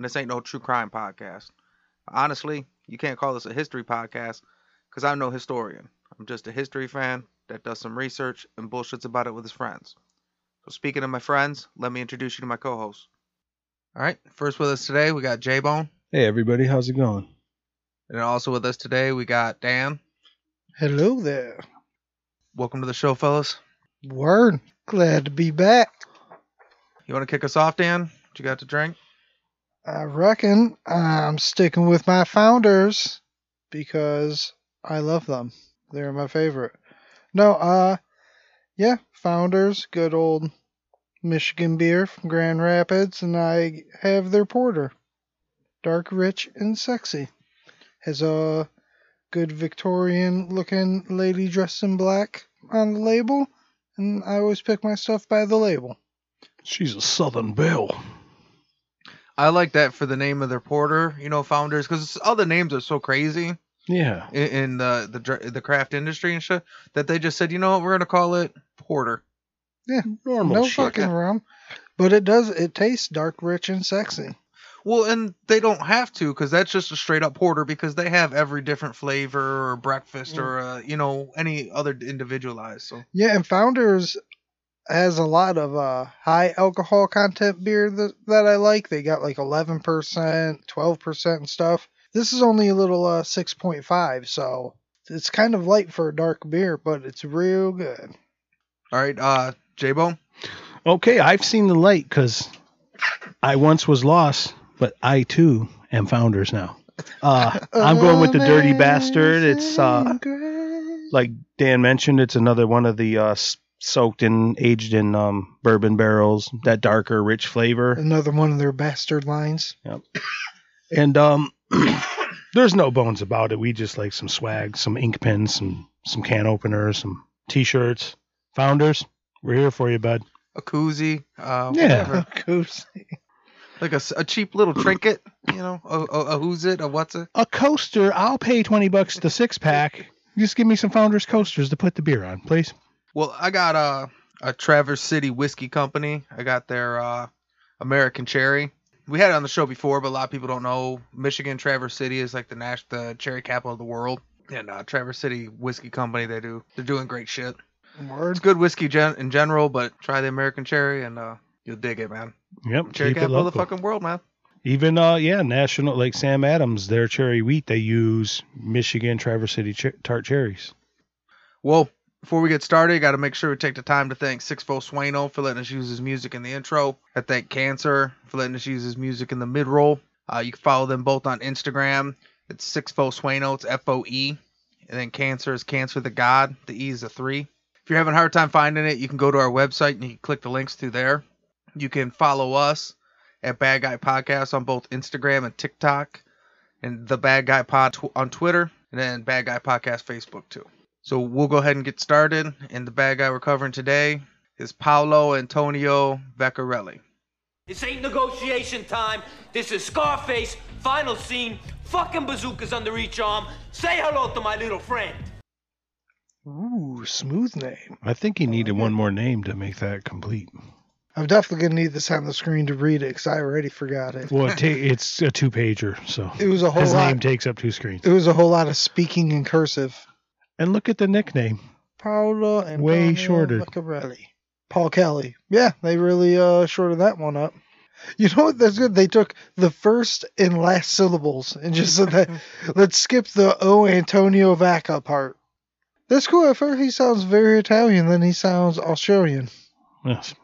and this ain't no true crime podcast. Honestly, you can't call this a history podcast because I'm no historian. I'm just a history fan that does some research and bullshits about it with his friends. So, speaking of my friends, let me introduce you to my co host. All right, first with us today, we got J Bone. Hey everybody, how's it going? And also with us today, we got Dan. Hello there. Welcome to the show, fellas. Word. Glad to be back. You want to kick us off, Dan? What you got to drink? I reckon I'm sticking with my founders because I love them. They're my favorite. No, uh, yeah, founders, good old Michigan beer from Grand Rapids, and I have their porter. Dark, rich, and sexy. Has a good Victorian looking lady dressed in black on the label, and I always pick my stuff by the label. She's a Southern Belle. I like that for the name of their porter, you know, founders, because all the names are so crazy Yeah. in, in the, the the craft industry and shit that they just said, you know what, we're gonna call it porter. Yeah, normal no shit. fucking rum. But it does, it tastes dark, rich, and sexy. Well, and they don't have to, because that's just a straight up porter, because they have every different flavor or breakfast or uh, you know any other individualized. So Yeah, and Founders has a lot of uh, high alcohol content beer that, that I like. They got like 11%, 12% and stuff. This is only a little uh, 6.5, so it's kind of light for a dark beer, but it's real good. all right, uh, J Bone. Okay, I've seen the light because I once was lost, but I too am founders now. Uh, I'm going with the Dirty Bastard. It's uh, like Dan mentioned, it's another one of the uh, s- soaked and aged in um, bourbon barrels. That darker, rich flavor, another one of their bastard lines. Yep. and um, there's no bones about it. We just like some swag, some ink pens, some some can openers, some t-shirts. Founders, we're here for you, bud. A koozie, uh, Yeah. whatever. Goose. like a cheap little trinket, you know, a, a, a who's it, a what's it? a coaster. I'll pay twenty bucks the six pack. Just give me some Founders coasters to put the beer on, please. Well, I got a a Traverse City Whiskey Company. I got their uh, American Cherry. We had it on the show before, but a lot of people don't know Michigan Traverse City is like the Nash the cherry capital of the world. And uh, Traverse City Whiskey Company, they do they're doing great shit. Word. It's good whiskey gen- in general, but try the American Cherry and uh, you'll dig it, man. Yep, Cherry capital of the fucking world, man. Even uh, yeah, national like Sam Adams, their cherry wheat, they use Michigan Traverse City ch- tart cherries. Well, before we get started, got to make sure we take the time to thank Sixfoe Sueno for letting us use his music in the intro. I thank Cancer for letting us use his music in the mid roll. Uh, you can follow them both on Instagram. It's Sixfoe Sueno. It's F O E. And then Cancer is Cancer the God. The E is a three. If you're having a hard time finding it, you can go to our website and you can click the links through there. You can follow us at Bad Guy Podcast on both Instagram and TikTok, and the Bad Guy Pod tw- on Twitter, and then Bad Guy Podcast Facebook too. So we'll go ahead and get started. And the bad guy we're covering today is Paolo Antonio Vaccarelli. This ain't negotiation time. This is Scarface. Final scene. Fucking bazookas under each arm. Say hello to my little friend. Ooh, smooth name. I think he oh, needed one more name to make that complete. I'm definitely going to need this on the screen to read it because I already forgot it. Well, it ta- it's a two pager, so It was a whole his lot. name takes up two screens. It was a whole lot of speaking in cursive. And look at the nickname. Paolo and Way shorter. Vaccarelli. Paul Kelly. Yeah, they really uh shorted that one up. You know what? That's good. They took the first and last syllables and just said that. Let's skip the O Antonio Vacca part. That's cool. At first, he sounds very Italian. Then he sounds Australian. Yes.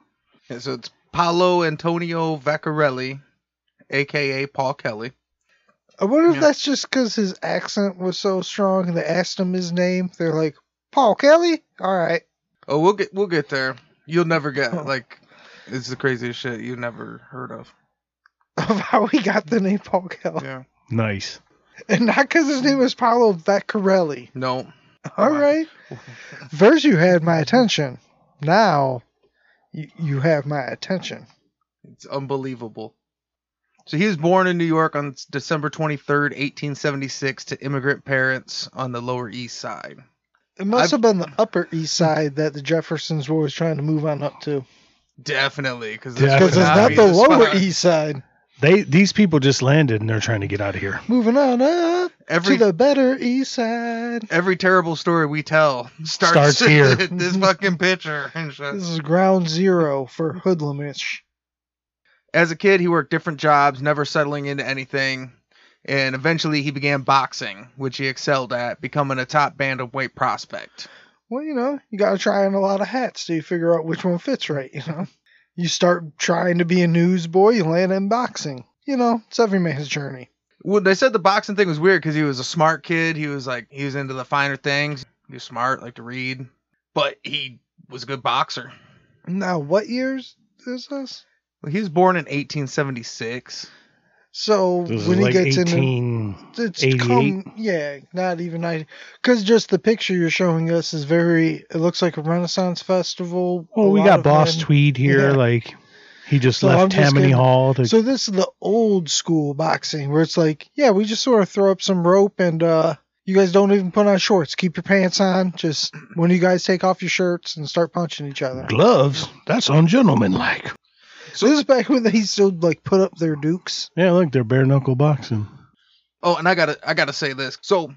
Yeah, so it's Paolo Antonio Vaccarelli, aka Paul Kelly. I wonder if Yeah. that's just because his accent was so strong and they asked him his name. They're like, Paul Kelly? All right. Oh, we'll get we'll get there. You'll never get Oh. like it's the craziest shit you never heard of. Of how he got the name Paul Kelly. Yeah. Nice. And not because his name was Paolo Vaccarelli. No. All right. First, you had my attention. Now, you, you have my attention. It's unbelievable. So he was born in New York on December 23rd, 1876, to immigrant parents on the Lower East Side. It must I've- have been the Upper East Side that the Jeffersons were always trying to move on up to. Definitely, because Because it's not the Lower East Side. They these people just landed and they're trying to get out of here. Moving on up Every to the better East Side. every terrible story we tell starts, Starts here. this fucking picture. This is ground zero for hoodlumish. As a kid, he worked different jobs, never settling into anything, and eventually he began boxing, which he excelled at, becoming a top bantamweight prospect. Well, you know, you got to try on a lot of hats till you figure out which one fits right, you know? You start trying to be a newsboy, you land in boxing. You know, it's every man's journey. Well, they said the boxing thing was weird because he was a smart kid. He was like he was into the finer things. He was smart, like to read, but he was a good boxer. Now, what years is this? Well, he was born in 1876. So This is when like he gets in, it's come yeah not even 90 because just the picture you're showing us is very it looks like a renaissance festival Well, a we got Boss men- Tweed here. Yeah. Like he just So left just Tammany gonna- Hall. To, so this is the old school boxing where it's like yeah we just sort of throw up some rope and uh you guys don't even put on shorts keep your pants on just when you guys take off your shirts and start punching each other gloves. That's ungentlemanlike. So this is back when they still like put up their dukes Yeah, look, they're bare knuckle boxing. Oh, and I gotta I gotta say this. So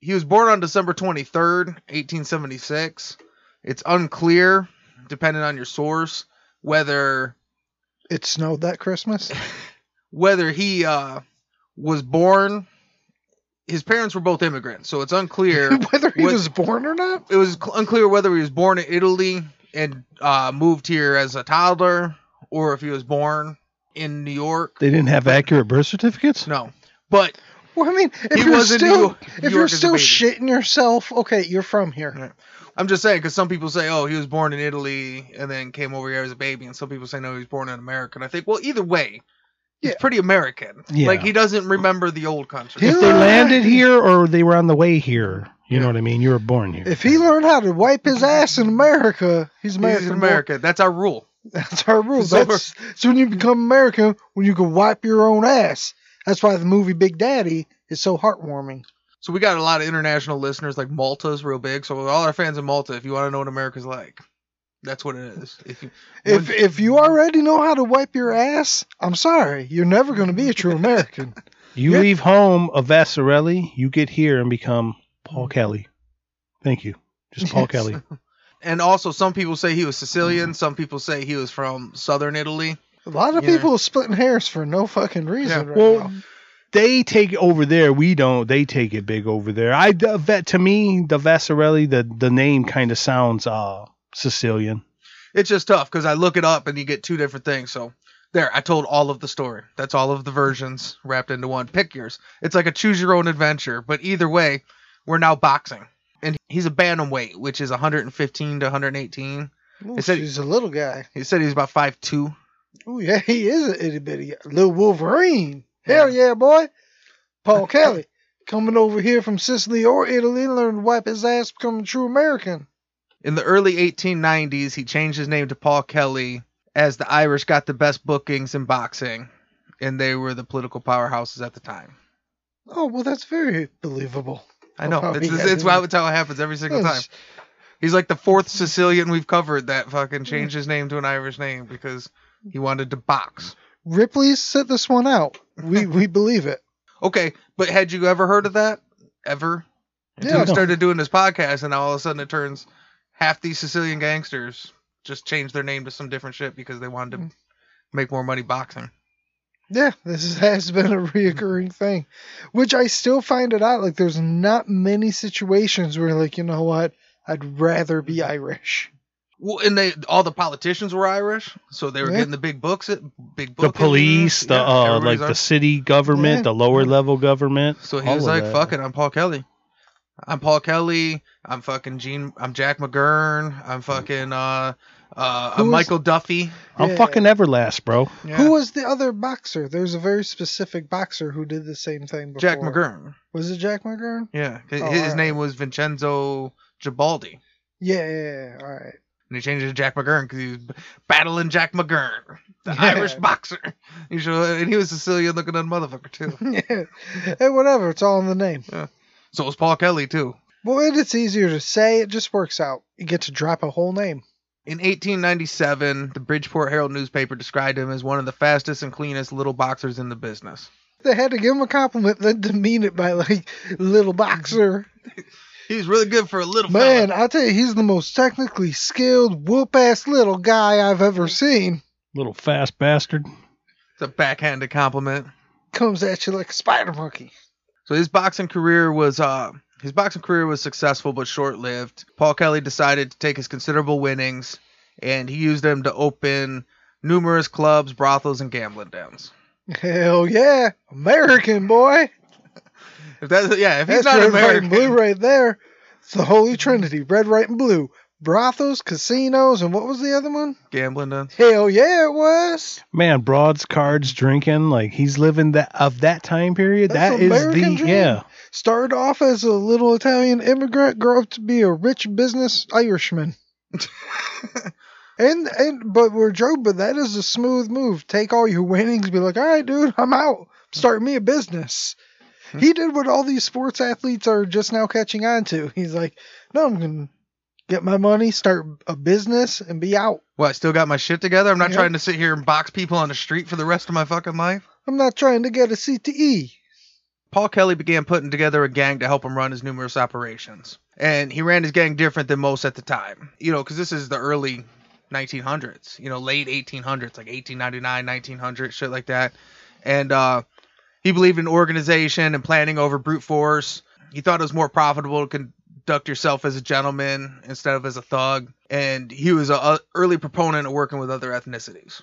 he was born on December 23rd, 1876. It's unclear, depending on your source, whether it snowed that christmas whether he uh was born. His parents were both immigrants, so it's unclear. whether he What- was born or not it was cl- unclear whether he was born in Italy and uh, moved here as a toddler, or if he was born in New York. They didn't have accurate birth certificates. No, but Well, I mean, if you're was in New still if York you're still shitting yourself, okay, you're from here. I'm just saying because some people say, "Oh, he was born in Italy and then came over here as a baby," and some people say, "No, he was born in America." And I think, well, either way, he's Yeah. pretty American. Yeah. Like he doesn't remember the old country. If they landed here or they were on the way here, you know what I mean. You were born here. If he learned how to wipe his ass in America, he's American. He's in. America. That's our rule. That's our rule. So- That's, that's when you become American when you can wipe your own ass. That's why the movie Big Daddy is so heartwarming. So we got a lot of international listeners. Like Malta's real big. So all our fans in Malta, if you want to know what America's like, that's what it is. If you, If when- if you already know how to wipe your ass, I'm sorry, you're never going to be a true American. You Yeah. leave home a Vassarelli, you get here and become Paul Kelly. Thank you. Just Paul Yes. Kelly. and also some people say he was Sicilian. Some people say he was from southern Italy. A lot of Yeah. people are splitting hairs for no fucking reason Yeah. right Well, now. they take it over there. We don't. They take it big over there. I the vet to me the Vassarelli the the name kind of sounds uh Sicilian. It's just tough because I look it up and you get two different things. So there, I told all of the story. That's all of the versions wrapped into one. Pick yours. It's like a choose your own adventure. But either way, we're now boxing, and he's a bantamweight, which is 115 to 118. Ooh, said- he's a little guy. He said he's about five two. Oh yeah, he is a itty bitty little Wolverine. Hell yeah, boy. Paul Kelly coming over here from Sicily or Italy, learn to wipe his ass, become a true American. In the early 1890s, he changed his name to Paul Kelly as the Irish got the best bookings in boxing, and they were the political powerhouses at the time. Oh well, that's very believable. I oh, know. Oh, it's, yeah, it's, it's, how, it's how it happens every single time. He's like the fourth Sicilian we've covered that fucking changed his name to an Irish name because he wanted to box. Ripley set this one out. We we believe it. Okay, but had you ever heard of that? Ever? Until Yeah. we started doing this podcast, and now all of a sudden it turns half these Sicilian gangsters just changed their name to some different shit because they wanted to mm. make more money boxing. Yeah, this has been a reoccurring thing, which I still find it out. Like, there's not many situations where, like, you know what, I'd rather be Irish. Well, and they all the politicians were Irish, so they were Yeah. getting the big books. It big The police, the Yeah, uh everybody's like the city government, Yeah. the lower level government. So he was like, that. "Fuck it, I'm Paul Kelly." I'm Paul Kelly. I'm fucking Gene. I'm Jack McGurn. I'm fucking uh uh Who Michael Duffy. I'm Yeah. fucking Everlast, bro. Yeah. Who was the other boxer? There's a very specific boxer who did the same thing before. Jack McGurn? Was it Jack McGurn? Yeah, his, Oh, his alright. name was Vincenzo Gibaldi, Yeah, yeah, yeah. All right. and he changed it to Jack McGurn because he was battling Jack McGurn, the Yeah. Irish boxer. He should, and he was Sicilian looking at motherfucker too. yeah. Hey, whatever. It's all in the name. So was Paul Kelly too. Well, and it's easier to say. It just works out. You get to drop a whole name. In 1897, the Bridgeport Herald newspaper described him as one of the fastest and cleanest little boxers in the business. They had to give him a compliment, then demean it by like little boxer. He was really good for a little Man, fella. I tell you, he's the most technically skilled, whoop ass little guy I've ever seen. Little fast bastard. It's a backhanded compliment. Comes at you like a spider monkey. So his boxing career was uh his boxing career was successful but short-lived. Paul Kelly decided to take his considerable winnings and he used them to open numerous clubs, brothels, and gambling dens. Hell yeah, American boy. If that's yeah, if he's That's not red, white, American, and blue right there. It's the Holy Trinity: red, white, and blue. Brothels, casinos, and what was the other one? gambling dens. Hell yeah, it was. Man, broads, cards, drinking, like he's living that of that time period. That's That is American the dream. yeah. Started off as a little Italian immigrant, grew up to be a rich business Irishman. and and but we're joking, but that is a smooth move. Take all your winnings, be like, all right, dude, I'm out. Start me a business. He did what all these sports athletes are just now catching on to. He's like, no, I'm gonna get my money, start a business, and be out. Well, I still got my shit together. I'm not Yep. trying to sit here and box people on the street for the rest of my fucking life. I'm not trying to get a CTE. Paul Kelly began putting together a gang to help him run his numerous operations. And he ran his gang different than most at the time. You know, because this is the early 1900s, you know, late 1800s, like 1899, 1900, shit like that. And uh, he believed in organization and planning over brute force. He thought it was more profitable to conduct yourself as a gentleman instead of as a thug. And he was a, early proponent of working with other ethnicities.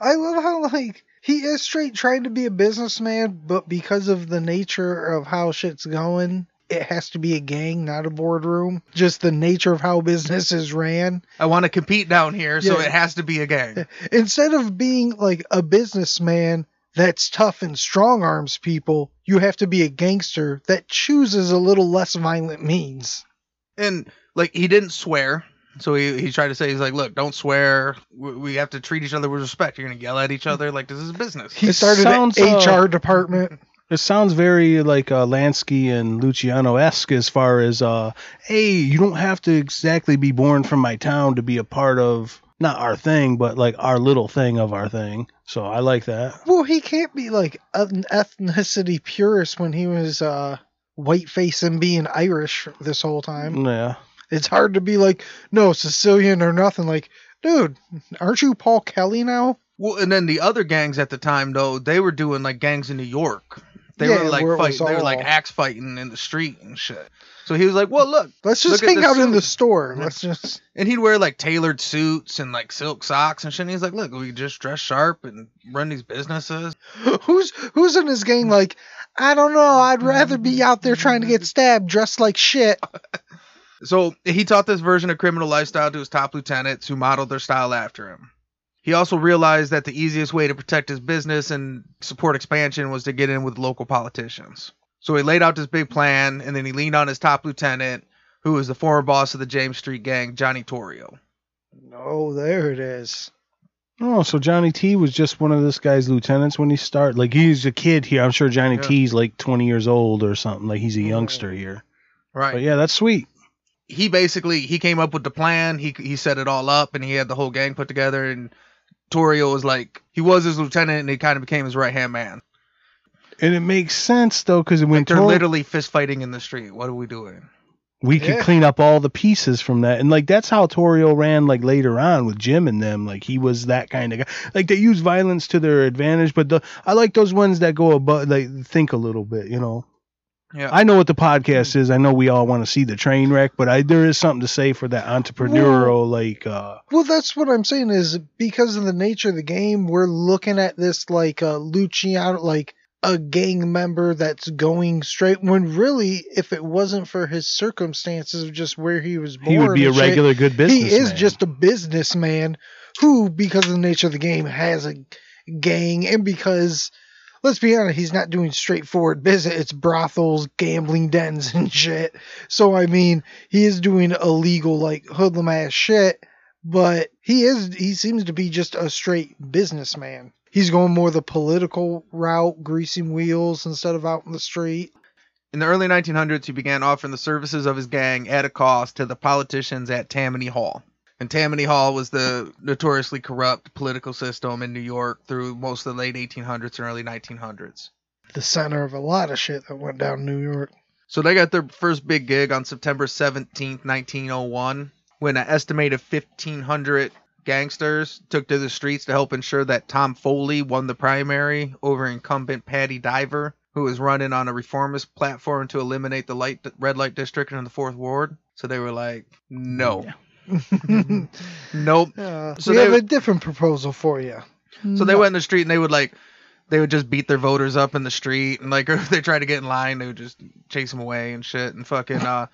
I love how like he is straight trying to be a businessman, but because of the nature of how shit's going, it has to be a gang, not a boardroom. Just the nature of how businesses ran. I want to compete down here, so it has to be a gang. Instead of being like a businessman that's tough and strong arms people, you have to be a gangster that chooses a little less violent means. and like he didn't swear. So he, he tried to say he's like look don't swear. We, we have to treat each other with respect. You're gonna yell at each other. Like this is business. He It started sounds, an uh, HR department. It sounds very like uh, Lansky and Luciano esque as far as, uh, hey, you don't have to exactly be born from my town to be a part of not our thing, but like our little thing of our thing. So I like that. Well, he can't be like an ethnicity purist when he was uh white face and being Irish this whole time. Yeah. It's hard to be like, no, Sicilian or nothing. Like, dude, aren't you Paul Kelly now? well and then the other gangs at the time though they were doing like gangs in new york they Yeah, were like where it was fight, they were like axe fighting in the street and shit so he was like well look Let's just Look hang out in the store. Let's just. and he'd wear like tailored suits and like silk socks and shit and he's like look we just dress sharp and run these businesses Who's who's in his gang? Like, I don't know. I'd rather be out there trying to get stabbed dressed like shit. So he taught this version of criminal lifestyle to his top lieutenants who modeled their style after him. He also realized that the easiest way to protect his business and support expansion was to get in with local politicians. So he laid out this big plan and then he leaned on his top lieutenant, who was the former boss of the James Street gang, Johnny Torrio. Oh, there it is. Oh, so Johnny T was just one of this guy's lieutenants when he started. Like he's a kid here. I'm sure Johnny Yeah. T's like 20 years old or something. Like he's a oh. youngster here. Right. But yeah, that's sweet. He basically he came up with the plan. He he set it all up and he had the whole gang put together and Torrio was like he was his lieutenant and he kind of became his right hand man. And it makes sense though, because when Like they're Tor- literally fist fighting in the street. What are we doing? we could Yeah. clean up all the pieces from that, and like that's how Torrio ran. Like later on with Jim and them, like he was that kind of guy. Like they use violence to their advantage, but the I like those ones that go above, like think a little bit, you know. Yeah. I know what the podcast is. I know we all want to see the train wreck, but I there is something to say for that entrepreneurial, like uh, Well, that's what I'm saying is because of the nature of the game, we're looking at this like uh, Luciano, like a gang member that's going straight when really if it wasn't for his circumstances of just where he was born He would be a shit, regular good business. he is just a businessman who because of the nature of the game has a gang and because let's be honest he's not doing straightforward business. It's brothels gambling dens and shit. So i mean he is doing illegal like hoodlum ass shit but he is he seems to be just a straight businessman he's going more the political route greasing wheels instead of out in the street In the early 1900s, he began offering the services of his gang at a cost to the politicians at Tammany Hall. And Tammany Hall was the notoriously corrupt political system in New York through most of the late 1800s and early 1900s. the center of a lot of shit that went down in new york So they got their first big gig on September 17th, 1901, when an estimated 1,500 gangsters took to the streets to help ensure that Tom Foley won the primary over incumbent Paddy Divver, who was running on a reformist platform to eliminate the light red light district in the fourth ward. So they were like, no, nope. Uh, So we they have a different proposal for you. So they went in the street and they would like, they would just beat their voters up in the street and like if they tried to get in line, they would just chase them away and shit and fucking. uh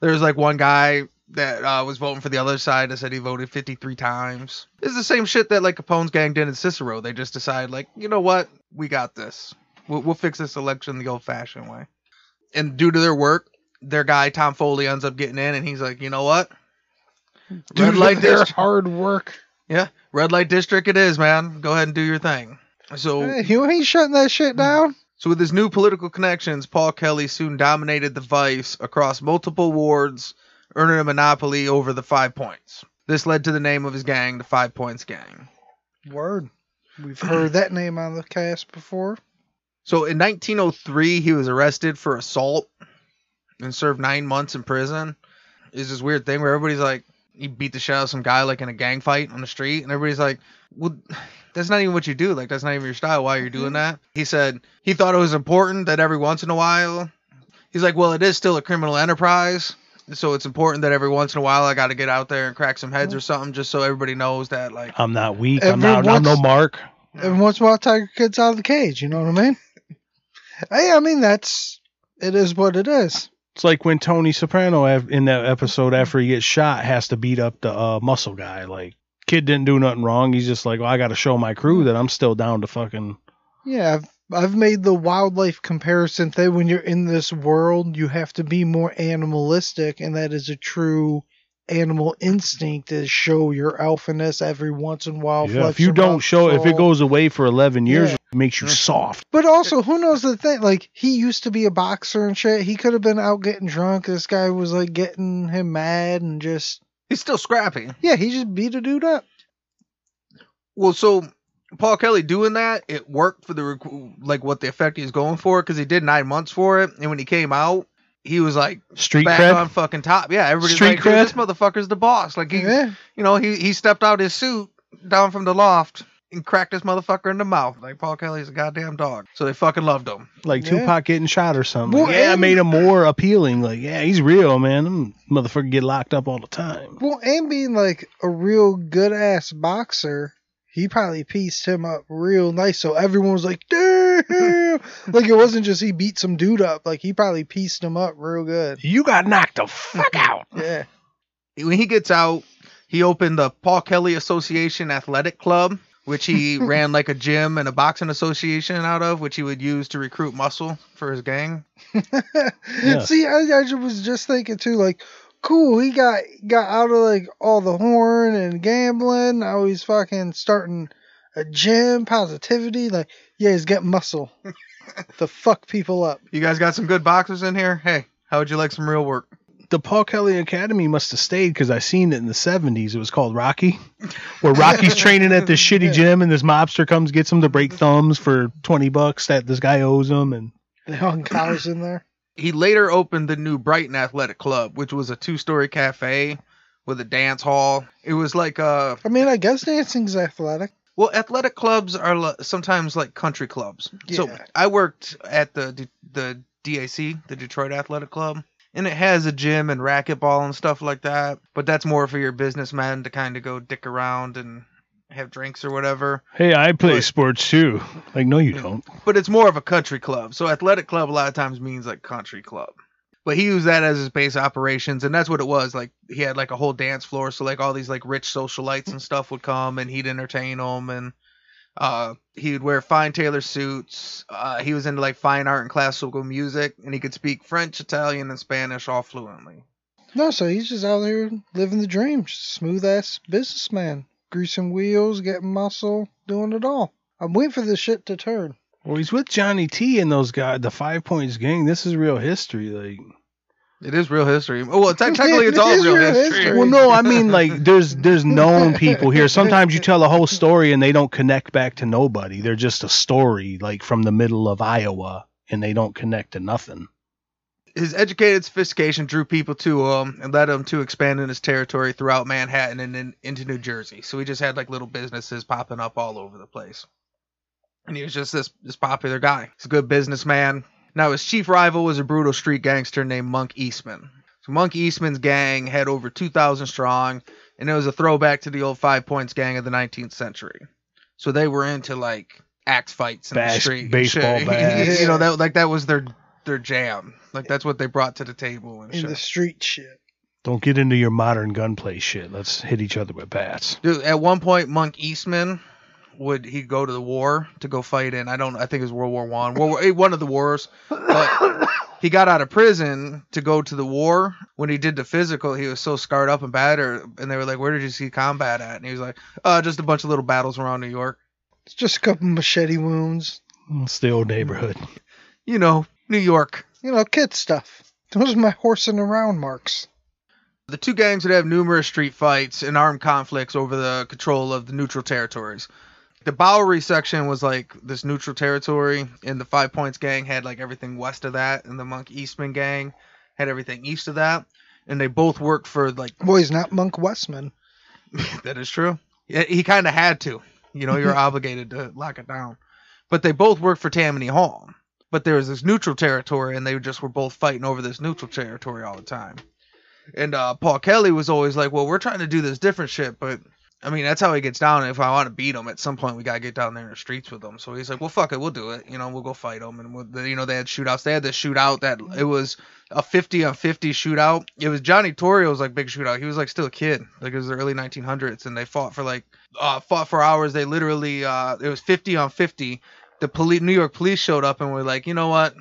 There was like one guy that uh, was voting for the other side that said he voted 53 times. It's the same shit that like Capone's gang did in Cicero. They just decided like, you know what, we got this. We'll, we'll fix this election the old-fashioned way. And due to their work, their guy Tom Foley ends up getting in, and he's like, you know what, red light district. hard work. Yeah, red light district it is, man. Go ahead and do your thing. So. Hey, you ain't shutting that shit down. So with his new political connections, Paul Kelly soon dominated the vice across multiple wards, earning a monopoly over the Five Points. This led to the name of his gang, the Five Points Gang. Word. We've heard that name on the cast before. So in 1903, he was arrested for assault and served nine months in prison. It's this weird thing where everybody's like, he beat the shit out of some guy like in a gang fight on the street, and everybody's like, well, that's not even what you do. Like that's not even your style. Why are you doing mm-hmm. that? He said he thought it was important that every once in a while, he's like, well, it is still a criminal enterprise. So it's important that every once in a while I got to get out there and crack some heads or something, just so everybody knows that like I'm not weak. I'm Every not. I'm no Mark. Every once in a while, Tiger Kid's out of the cage. You know what I mean? Hey, I mean that's it is what it is. It's like when Tony Soprano av- in that episode after he gets shot has to beat up the uh, muscle guy. Like kid didn't do nothing wrong. He's just like, well, I got to show my crew that I'm still down to fucking. Yeah, I've I've made the wildlife comparison that when you're in this world, you have to be more animalistic, and that is a true animal instinct to show your alphaness every once in a while. Yeah, if you don't show, if it goes away for 11 years, Yeah. it makes you soft. But also, who knows the thing? Like, he used to be a boxer and shit. He could have been out getting drunk. This guy was like getting him mad and just he's still scrappy. yeah, he just beat a dude up. Well, so Paul Kelly doing that, it worked for the rec- like what the effect he was going for because he did nine months for it, and when he came out, he was like Street back cred. on fucking top. Yeah, everybody's Street like, Dude, cred? this motherfucker's the boss. Like he, Yeah, you know, he he stepped out his suit down from the loft and cracked this motherfucker in the mouth. Like Paul Kelly's a goddamn dog. So they fucking loved him. like Yeah. Tupac getting shot or something. Well, yeah, and- made him more appealing. Like, yeah, he's real, man. Them motherfucker get locked up all the time. well, and being like a real good ass boxer, he probably pieced him up real nice. So everyone was like, damn. like it wasn't just he beat some dude up. Like he probably pieced him up real good. You got knocked the fuck out. Yeah. When he gets out, he opened the Paul Kelly Association Athletic Club. Which he ran like a gym and a boxing association out of, which he would use to recruit muscle for his gang. Yeah. See, I, I was just thinking too, like, cool, he got got out of like all the horn and gambling. Now he's fucking starting a gym, positivity. Like, yeah, he's getting muscle to fuck people up. You guys got some good boxers in here? Hey, how would you like some real work? The Paul Kelly Academy must have stayed because I seen it in the 70s. It was called Rocky, where Rocky's training at this shitty gym and this mobster comes gets him to break thumbs for 20 bucks that this guy owes him. And They hung cows in there. He later opened the new Brighton Athletic Club, which was a two-story cafe with a dance hall. It was like a. I mean, I guess dancing's athletic. well, athletic clubs are sometimes like country clubs. Yeah. So I worked at the the DAC, the Detroit Athletic Club, and it has a gym and racquetball and stuff like that. But that's more for your businessmen to kind of go dick around and have drinks or whatever. Hey, I play But- sports too. Like, no, you don't. But it's more of a country club. So athletic club a lot of times means like country club. But he used that as his base operations, and that's what it was. Like he had like a whole dance floor, so like all these like rich socialites and stuff would come, and he'd entertain them, and uh, he would wear fine tailor suits. Uh, he was into like fine art and classical music, and he could speak French, Italian, and Spanish all fluently. No, so he's just out there living the dream. Just smooth ass businessman. Greasing wheels, getting muscle, doing it all. I'm waiting for this shit to turn. Well, he's with Johnny T and those guys, the Five Points Gang. This is real history. Like, It is real history. Oh, well, technically, it's It all is real real history. history. well, no, I mean like there's there's known people here. Sometimes you tell a whole story and they don't connect back to nobody. They're just a story like from the middle of Iowa and they don't connect to nothing. His educated sophistication drew people to him and led him to expanding his territory throughout Manhattan and in, into New Jersey. So he just had like little businesses popping up all over the place. And he was just this this popular guy. He's a good businessman. Now his chief rival was a brutal street gangster named Monk Eastman. So Monk Eastman's gang had over 2,000 strong, and it was a throwback to the old Five Points gang of the 19th century. So they were into like axe fights in the Bas- street, and baseball shit. bats. you know that like that was their their jam. Like that's what they brought to the table and In shit. the street shit. Don't get into your modern gunplay shit. Let's hit each other with bats. Dude, at one point, Monk Eastman would he go to the war to go fight in? I don't. I think it was World War One. World War eh, one of the wars. But he got out of prison to go to the war. When he did the physical, he was so scarred up and battered, and they were like, "Where did you see combat at?" And he was like, "Uh, just a bunch of little battles around New York. It's just a couple machete wounds. It's the old neighborhood. You know, New York." You know, kid stuff. Those are my horsing around marks. The two gangs would have numerous street fights and armed conflicts over the control of the neutral territories. The Bowery section was like this neutral territory, and the Five Points gang had like everything west of that, and the Monk Eastman gang had everything east of that. And they both worked for like Boy, he's not Monk Westman. that is true. Yeah, he kind of had to. You know, you're obligated to lock it down. But they both worked for Tammany Hall. But there was this neutral territory, and they just were both fighting over this neutral territory all the time. And uh, Paul Kelly was always like, "Well, we're trying to do this different shit, but I mean, that's how he gets down. If I want to beat him, at some point we gotta get down there in the streets with him." So he's like, "Well, fuck it, we'll do it. You know, we'll go fight him." And we'll, you know, they had shootouts. They had this shootout that it was a 50 on 50 shootout. It was Johnny Torrio's like big shootout. He was like still a kid, like it was the early 1900s, and they fought for like uh, fought for hours. They literally uh, it was 50 on 50. The police, New York police showed up and were like, you know what?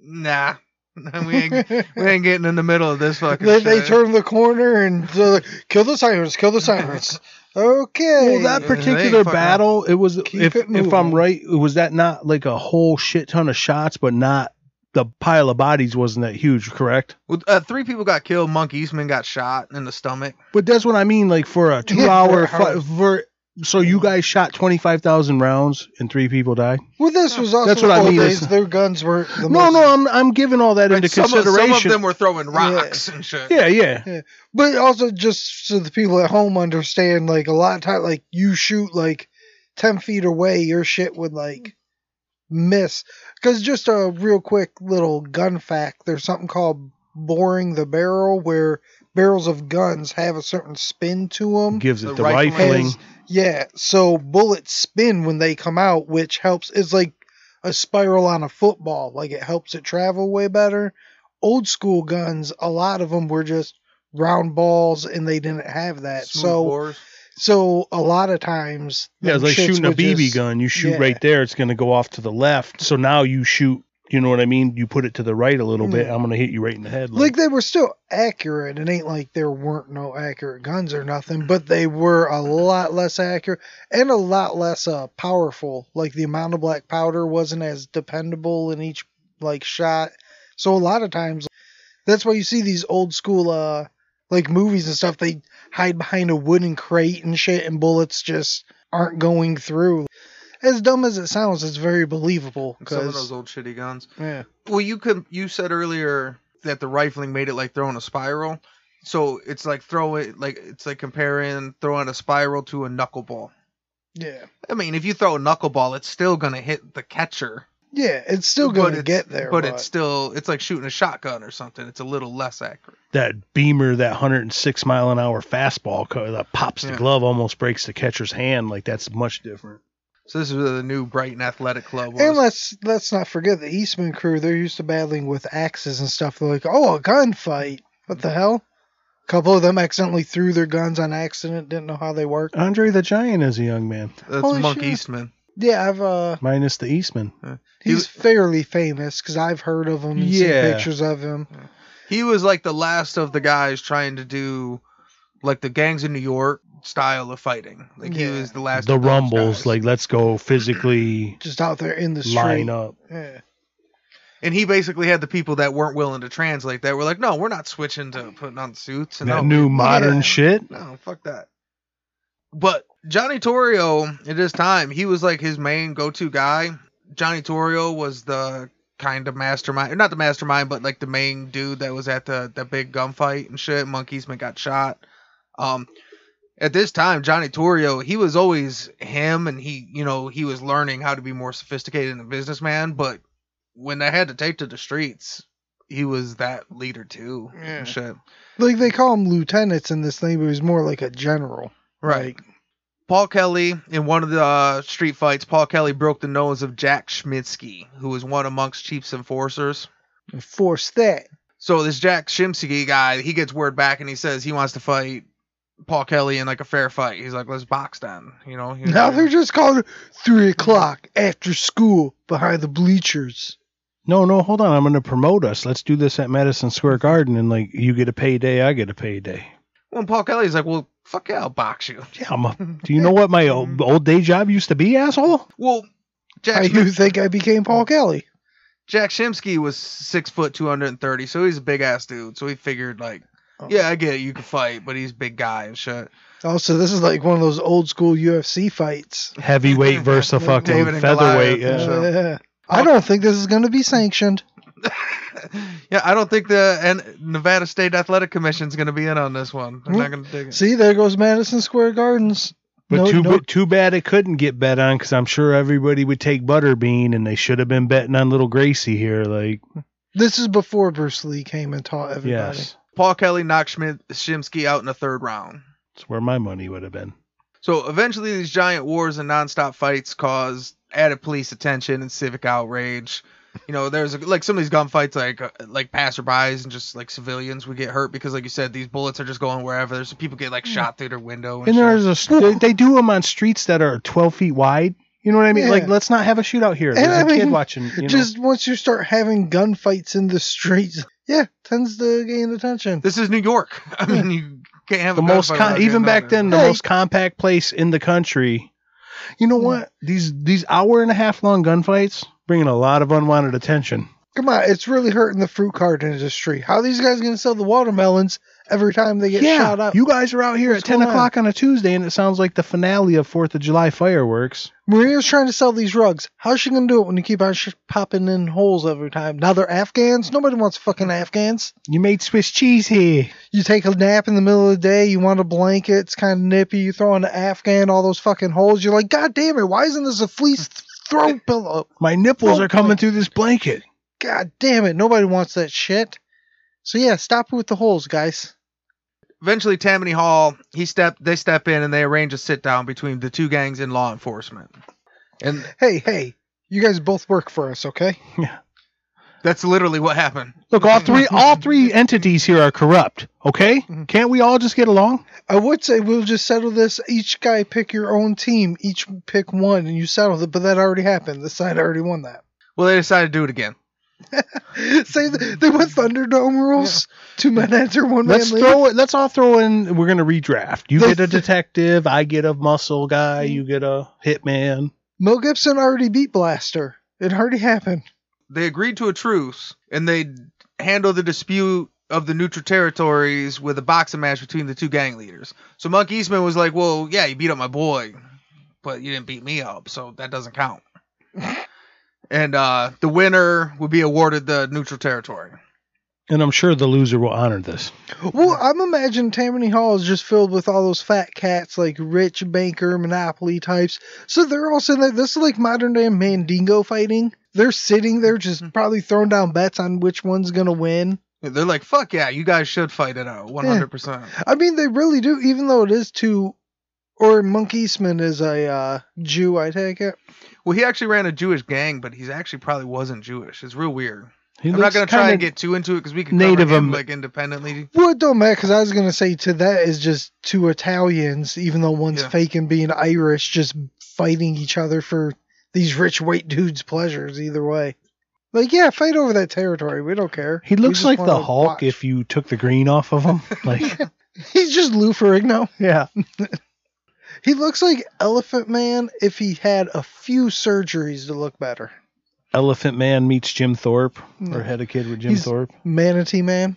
Nah, we ain't we ain't getting in the middle of this fucking. They, they shit. turn the corner and they're like, kill the sirens, kill the sirens. Okay. Well, that particular ain't fucking battle, it was if, it if I'm right, was that not like a whole shit ton of shots, but not the pile of bodies wasn't that huge, correct? Well, uh, three people got killed. Monk Eastman got shot in the stomach. But that's what I mean, like for a two hour for a fi- house. for so you guys shot twenty five thousand rounds and three people died. well, this was also That's what I mean, days. Their guns were the No, most- no, I'm I'm giving all that into Like, some, of, consideration. some of them were throwing rocks and shit. yeah, yeah. But also, just so the people at home understand, like a lot of time, like you shoot like ten feet away, your shit would like miss. Because just a real quick little gun fact: there's something called boring the barrel, where barrels of guns have a certain spin to them. Gives it The the, rifling. rifling. Has- yeah, so bullets spin when they come out, which helps. It's like a spiral on a football. Like it helps it travel way better. Old school guns, a lot of them were just round balls, and they didn't have that. Smooth so, bores. so a lot of times, Yeah, it's them like shooting a BB just- gun. You shoot yeah. right there, it's gonna go off to the left. So now you shoot. You know what I mean? You put it to the right a little bit. Mm. I'm gonna hit you right in the head. Like they were still accurate. It ain't like there weren't no accurate guns or nothing, but they were a lot less accurate and a lot less uh, powerful. Like the amount of black powder wasn't as dependable in each like shot. So a lot of times, that's why you see these old school uh like movies and stuff. They hide behind a wooden crate and shit, and bullets just aren't going through. As dumb as it sounds, it's very believable. Some of 'cause- those old shitty guns. yeah. Well, you could. You said earlier that the rifling made it like throwing a spiral. So it's like throwing like it's like comparing throwing a spiral to a knuckleball. Yeah. I mean, if you throw a knuckleball, it's still gonna hit the catcher. Yeah, it's still going to it's- get there. But it's still it's like shooting a shotgun or something. It's a little less accurate. That beamer, that 106 mile an hour fastball that pops the Yeah. glove, almost breaks the catcher's hand. Like that's much different. So this is where the new Brighton Athletic Club was. And let's let's not forget the Eastman crew. They're used to battling with axes and stuff. They're like, oh, a gunfight. What the hell? A couple of them accidentally threw their guns on accident. Didn't know how they worked. Andre the Giant is a young man, That's Holy Monk shit. Eastman. Yeah, I've uh, minus the Eastman. He he's fairly famous because I've heard of him and seen Yeah. pictures of him. He was like the last of the guys trying to do like the gangs in New York style of fighting. Like he was the last The of rumbles, guys. like let's go physically Just out there in the street. line up. Yeah. and he basically had the people that weren't willing to translate that were like, no, we're not switching to putting on suits and That no, new modern Yeah. shit. No, fuck that. But Johnny Torrio at this time, he was like his main go-to guy. Johnny Torrio was the kind of mastermind, not the mastermind, but like the main dude that was at the the big gunfight and shit. Monk Eastman got shot. Um, at this time, Johnny Torrio, he was always him, and he, you know, he was learning how to be more sophisticated in a businessman. But when they had to take to the streets, he was that leader too. Yeah. And shit. Like they call him lieutenants in this thing, but he's more like a general. Right. Like, Paul Kelly, in one of the uh, street fights, Paul Kelly broke the nose of Jack Schmitzky, who was one amongst Chief's enforcers. force that. So this Jack Schmitzky guy, he gets word back and he says he wants to fight Paul Kelly in like a fair fight. He's like, let's box then, you know. He's Now like- they're just calling it three o'clock after school behind the bleachers. No, no, hold on. I'm going to promote us. Let's do this at Madison Square Garden, and like you get a payday, I get a payday. Well, Paul Kelly's like, well, fuck yeah, I'll box you. Yeah, I'm a, do you know what my old, old day job used to be, asshole? Well, Jack How Schmitzky, you think I became Paul Kelly? Jack Shimsky was six foot two hundred and thirty, so he's a big ass dude. So he figured like. Yeah, I get it, you can fight, but he's a big guy and shit. Also, this is like one of those old school UFC fights. Heavyweight versus a Like fucking David and featherweight. Goliath. Yeah. Sure. Uh, I don't think this is going to be sanctioned. yeah, I don't think the and Nevada State Athletic Commission is going to be in on this one. They're not going to dig it. See, there goes Madison Square Gardens. But No- too no- ba- too bad it couldn't get bet on because I'm sure everybody would take Butterbean, and they should have been betting on little Gracie here. Like, This is before Bruce Lee came and taught everybody. yes, Paul Kelly knocked Schmidt, Shimsky out in the third round. that's where my money would have been. So eventually, these giant wars and nonstop fights caused added police attention and civic outrage. You know, there's like some of these gunfights, like uh, like passerbys and just like civilians would get hurt because, like you said, these bullets are just going wherever. There's people get like shot through their window. And, And there's a st- they, they do them on streets that are 12 feet wide. You know what I mean? Yeah. Like, let's not have a shootout here. And There's I a kid mean, watching. You know? Just once you start having gunfights in the streets, yeah, tends to gain attention. this is New York. I mean, you can't have the a most gunfight com- without even back then, the Hey. most compact place in the country. You know what? These these hour and a half long gunfights bringing a lot of unwanted attention. Come on, it's really hurting the fruit cart industry. How are these guys going to sell the watermelons every time they get shot up? you guys are out here What's at 10 going on? o'clock on a Tuesday, and it sounds like the finale of Fourth of July fireworks. Maria's trying to sell these rugs. How's she going to do it when you keep on sh- popping in holes every time? Now they're Afghans. Nobody wants fucking Afghans. You made Swiss cheese here. You take a nap in the middle of the day. You want a blanket. It's kind of nippy. You throw in the Afghan, all those fucking holes. You're like, God damn it! Why isn't this a fleece throw pillow? My nipples Oh, are coming through this blanket. God damn it! Nobody wants that shit. So yeah, stop with the holes, guys. Eventually, Tammany Hall, he step, they step in and they arrange a sit down between the two gangs and law enforcement. And Hey, hey, you guys both work for us, okay? Yeah. That's literally what happened. Look, all three all three entities here are corrupt. Okay, Mhm. can't we all just get along? I would say we'll just settle this. Each guy pick your own team. Each pick one, and you settle it. But that already happened. The side already won that. Well, they decided to do it again. Say the, they went Thunderdome rules. Two men enter, one man Let's leave. throw it. Let's all throw in. We're gonna redraft. You The- get a detective. I get a muscle guy. Mm-hmm. You get a hitman. Mel Gibson already beat Blaster. It already happened. They agreed to a truce and they handled the dispute of the neutral territories with a boxing match between the two gang leaders. So Monk Eastman was like, "Well, yeah, you beat up my boy, but you didn't beat me up, so that doesn't count." and uh, the winner would be awarded the neutral territory. And I'm sure the loser will honor this. Well, I'm imagining Tammany Hall is just filled with all those fat cats, like rich banker monopoly types. So they're all sitting there. This is like modern day Mandingo fighting. They're sitting there just probably throwing down bets on which one's gonna win. They're like, fuck yeah, you guys should fight it out, 100%. I mean, they really do, even though it is two. Or Monk Eastman is a uh, Jew, I take it. Well, he actually ran a Jewish gang, but he's actually probably wasn't Jewish. It's real weird. He I'm not gonna try kinda- and get too into it because we can Native cover him like independently. Well, it don't matter because I was gonna say to that is just two Italians, even though one's Yeah. fake and being Irish, just fighting each other for these rich white dudes' pleasures. Either way, like yeah, fight over that territory. We don't care. He looks like the Hulk watch. if you took the green off of him. Like, he's just Lou Ferrigno. yeah. He looks like Elephant Man if he had a few surgeries to look better. Elephant Man meets Jim Thorpe, No. or hmm. had a kid with Jim He's- Thorpe. Manatee Man.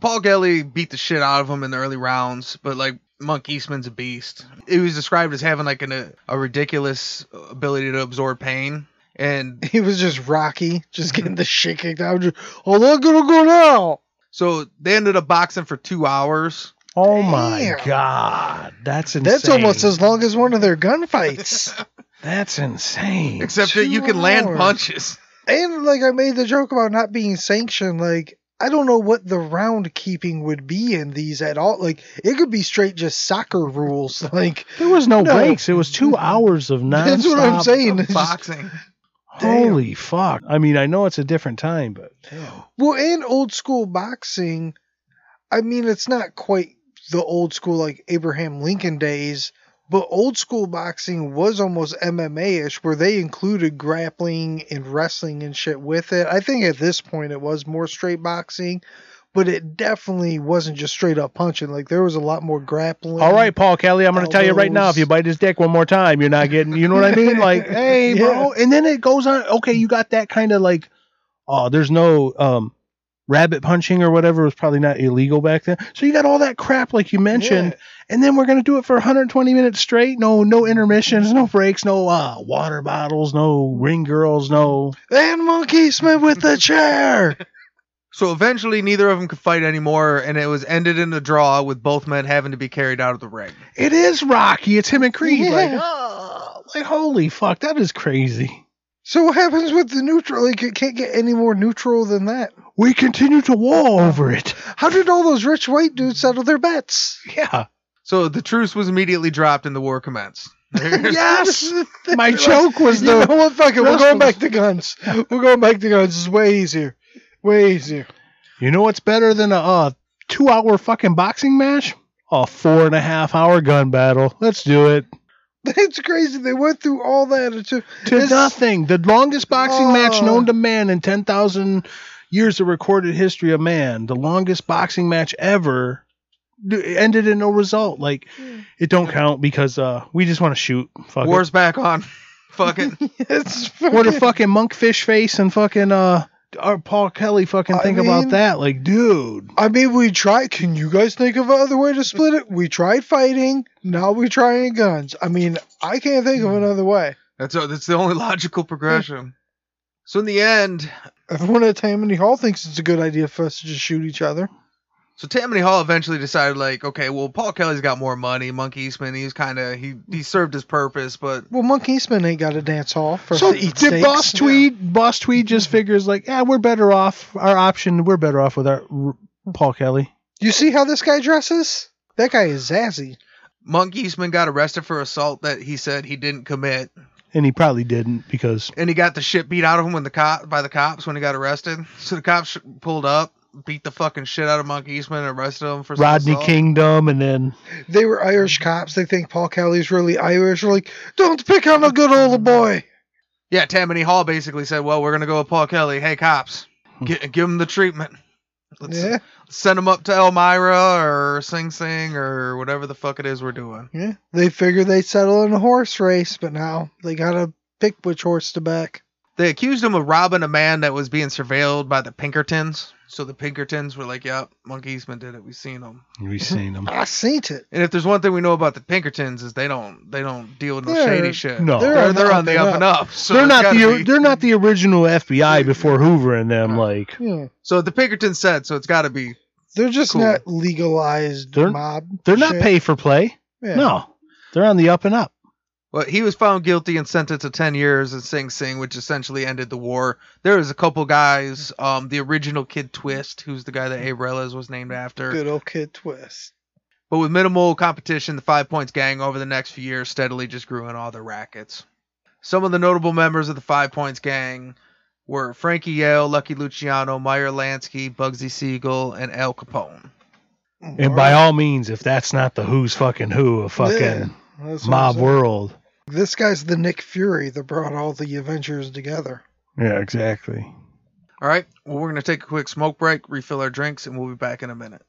Paul Kelly beat the shit out of him in the early rounds, but like Monk Eastman's a beast. He was described as having like an, a, a ridiculous ability to absorb pain. And He was just Rocky, just getting the shit kicked out. Just, oh, they're gonna go now. so they ended up boxing for two hours. Oh my god, that's insane. That's almost as long as one of their gunfights. That's insane. Except that you Two can land punches. and like I made the joke about not being sanctioned, like I don't know what the round keeping would be in these at all. Like it could be straight just soccer rules. Like There was no, No. breaks. It was two hours of nonstop. that's what I'm saying. Boxing. Holy fuck! I mean, I know it's a different time, but well, in old school boxing, I mean it's not quite the old school like Abraham Lincoln days. But old school boxing was almost MMA ish, where they included grappling and wrestling and shit with it. I think at this point it was more straight boxing, but it definitely wasn't just straight up punching. Like there was a lot more grappling. All right, Paul Kelly, I'm going to tell you right now, if you bite his dick one more time, you're not getting, you know what I mean? Like, hey, bro. And then it goes on. Okay, you got that kind of like, oh, there's no um, rabbit punching or whatever was probably not illegal back then. So you got all that crap, like you mentioned, and then we're going to do it for 120 minutes straight. No, no intermissions, no breaks, no uh, water bottles, no ring girls, no. And Monk Eastman with the chair. So eventually, neither of them could fight anymore, and it was ended in a draw with both men having to be carried out of the ring. It is Rocky. It's him and Creed. Like, Yeah. oh, like holy fuck, that is crazy. So what happens with the neutral? Like it can't get any more neutral than that. We continue to war over it. How did all those rich white dudes settle their bets? Yeah. So the truce was immediately dropped and the war commenced. Yes. My joke was You the know what? Fuck it. We're going back to guns. We're going back to guns. It's way easier. Way easier. You know what's better than a uh, two hour fucking boxing match? A four and a half hour gun battle. Let's do it. It's crazy. They went through all that. To, To It's- nothing. The longest boxing match Oh. known to man in 10,000 years of recorded history of man. The longest boxing match ever ended in no result. Like, it don't count because uh, we just want to shoot. Fuck it. War's back on. Fuck it. It's What a fucking- fucking monkfish face and fucking uh our Paul Kelly fucking I think mean- about that. Like, dude. I mean, we tried. Can you guys think of another way to split it? We tried fighting. Now we're trying guns. I mean, I can't think of hmm. another way. That's that's the only logical progression. So in the end, Everyone at Tammany Hall thinks it's a good idea for us to just shoot each other. So Tammany Hall eventually decided like, okay, well Paul Kelly's got more money. Monk Eastman, he's kind of he he served his purpose, but Well, Monk Eastman ain't got a dance hall for So eat did steaks. Boss Tweed Boss Tweed just mm-hmm. figures like, yeah, we're better off our option, we're better off with our r- Paul Kelly. You see how this guy dresses? That guy is zazzy. Monk Eastman got arrested for assault that he said he didn't commit, And he probably didn't because and he got the shit beat out of him when the cop by the cops when he got arrested. So the cops pulled up, beat the fucking shit out of Monk Eastman, and arrested him for Rodney assault. Kingdom and then They were Irish cops. They think Paul Kelly's really Irish. They're like, don't pick on a good old boy. Yeah, Tammany Hall basically said, "Well, we're gonna go with Paul Kelly. Hey, cops, hmm. gi- give him the treatment. Let's Yeah, send him up to Elmira or Sing Sing or whatever the fuck it is we're doing." yeah. They figured they'd settle in a horse race, but now they gotta pick which horse to back. They accused him of robbing a man that was being surveilled by the Pinkertons. So the Pinkertons were like, "Yep, Monk Eastman did it. We seen them." We've seen them. I seen it. And if there's one thing we know about the Pinkertons is they don't they don't deal with no They're- shady shit. no. they're, They're they're, on on the the up up and and up. So they're it's not gotta the be- they're not the original FBI before Hoover and them. Like Yeah. So the Pinkertons said, so it's got to be. They're just Cool. not legalized They're- mob. they're not shit. pay for play. Yeah. No, they're on the up and up. Well, he was found guilty and sentenced to 10 years in Sing Sing, which essentially ended the war. There was a couple guys. Um, the original Kid Twist, who's the guy that Abe Reles was named after. Good old kid twist. But with minimal competition, the Five Points Gang over the next few years steadily just grew in all their rackets. Some of the notable members of the Five Points Gang were Frankie Yale, Lucky Luciano, Meyer Lansky, Bugsy Siegel, and Al Capone. And by all means, if that's not the who's fucking who of fucking Yeah, That's mob world. This guy's the Nick Fury that brought all the Avengers together. Yeah, exactly. All right, well, we're going to take a quick smoke break, refill our drinks, and we'll be back in a minute.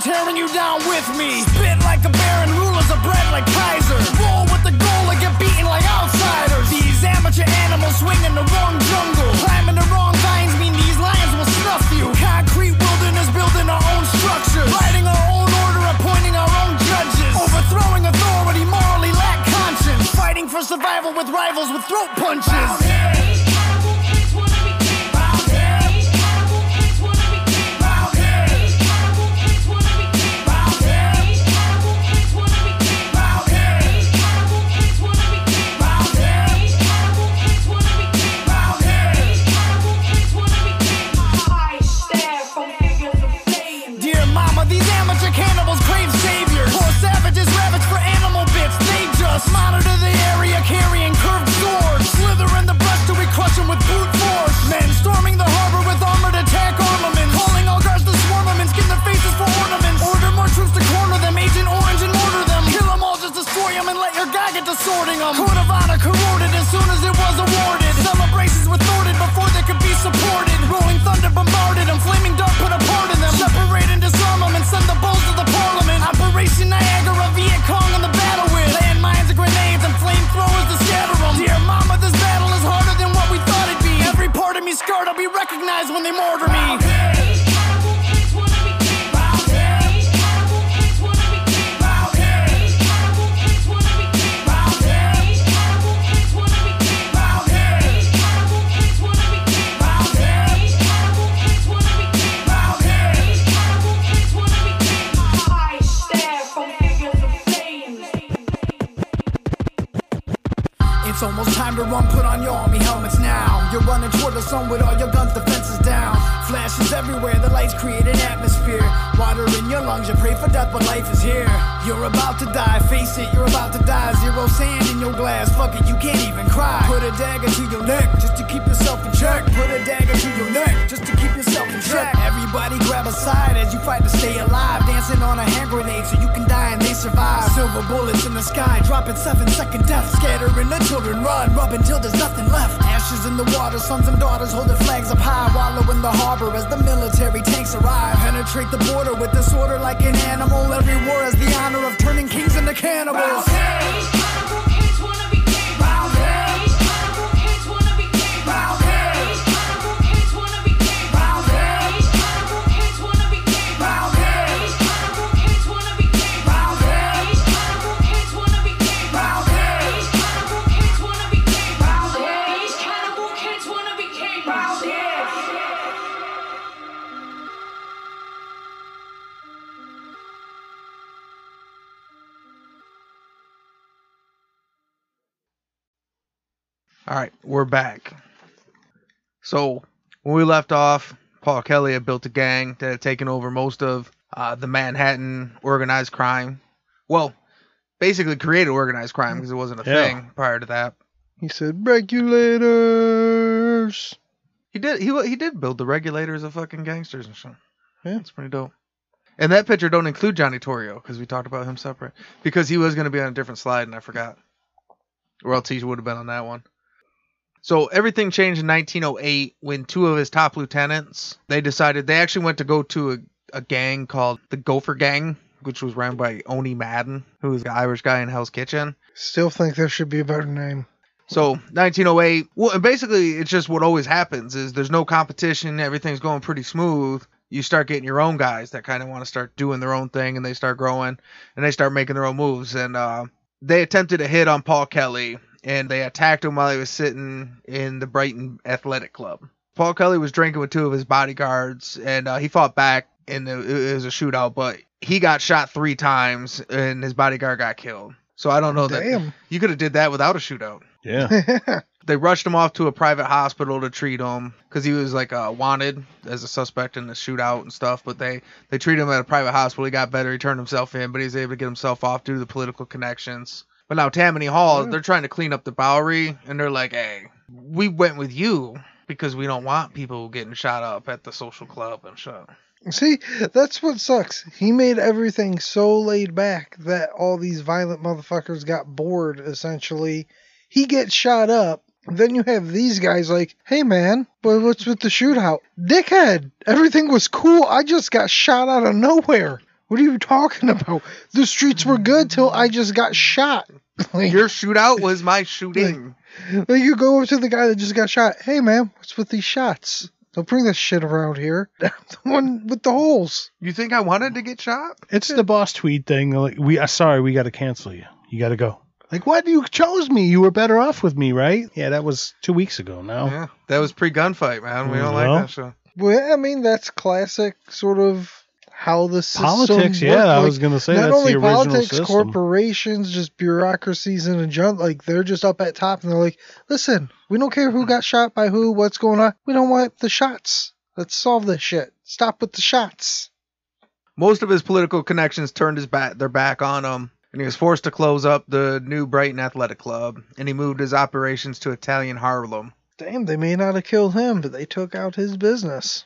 Tearing you down with me. Spit like a baron, rulers of bread like Kaiser. Roll with the goal and get beaten like outsiders. These amateur animals swing in the wrong jungle. Climbing the wrong vines mean these lions will snuff you. Concrete wilderness building our own structures. Writing our own order, appointing our own judges. Overthrowing authority, morally lack conscience. Fighting for survival with rivals with throat punches. Them. Honor corroded as soon as it was awarded. Celebrations were thwarted before they could be supported. Rolling thunder bombarded them, flaming dart put a part in them. Separate and disarm them and send the bulls to the parliament. Operation Niagara, Viet Cong on the battle with landmines and grenades and flamethrowers to scatter them. Dear mama, this battle is harder than what we thought it'd be. Every part of me scarred, I'll be recognized when they mortar me. Sky, dropping seven second death. Scattering the children, run, rub until there's nothing left. Ashes in the water, sons and daughters holding flags up high. Wallow in the harbor as the military tanks arrive. Penetrate the border with disorder like an animal. Every war has the honor of turning kings into cannibals. All right, we're back. So when we left off, Paul Kelly had built a gang that had taken over most of uh, the Manhattan organized crime. Well, basically created organized crime because it wasn't a Yeah. thing prior to that. He said, regulators. He did. He he did build the regulators of fucking gangsters and shit. Yeah. it's pretty dope. And that picture don't include Johnny Torrio because we talked about him separate because he was gonna be on a different slide and I forgot. Or else he would have been on that one. So everything changed in 1908 when two of his top lieutenants they decided they actually went to go to a, a gang called the Gopher Gang, which was ran by Owney Madden, who was the Irish guy in Hell's Kitchen. Still think there should be a better name. So 1908. Well, and basically, it's just what always happens is there's no competition. Everything's going pretty smooth. You start getting your own guys that kind of want to start doing their own thing, and they start growing, and they start making their own moves. And uh, they attempted a hit on Paul Kelly, and they attacked him while he was sitting in the Brighton Athletic Club. Paul Kelly was drinking with two of his bodyguards, and uh, he fought back, and it, it was a shootout. But he got shot three times, and his bodyguard got killed. So I don't know that you could have did that without a shootout Yeah. they rushed him off to a private hospital to treat him because he was like uh, wanted as a suspect in the shootout and stuff. But they they treated him at a private hospital. He got better. He turned himself in, but he was able to get himself off due to the political connections. But now Tammany Hall, they're trying to clean up the Bowery, and they're like, "Hey, we went with you because we don't want people getting shot up at the social club and shit." See, that's what sucks. He made everything so laid back that all these violent motherfuckers got bored, essentially. He gets shot up. Then you have these guys like, hey man, but what's with the shootout? Dickhead, everything was cool. I just got shot out of nowhere. What are you talking about? The streets were good till I just got shot. Like, Your shootout was my shooting. like you go over to the guy that just got shot. Hey man, what's with these shots? Don't bring this shit around here. the one with the holes. You think I wanted to get shot? It's the boss tweed thing. Like we, uh, sorry, we got to cancel you. You got to go. Like what? You chose me. You were better off with me, right? Yeah, that was two weeks ago. Now. Yeah, that was pre gunfight, man. We don't Well. like that shit. Well, I mean, that's classic sort of how the system Politics, yeah, work. I was gonna say not that's only the original politics, system. corporations, just bureaucracies and a junk. Like they're just up at top and they're like, "Listen, we don't care who got shot by who, what's going on. We don't want the shots. Let's solve this shit. Stop with the shots." most of his political connections turned his back their back on him and he was forced to close up the new Brighton Athletic Club and he moved his operations to Italian Harlem. Damn, they may not have killed him, but they took out his business.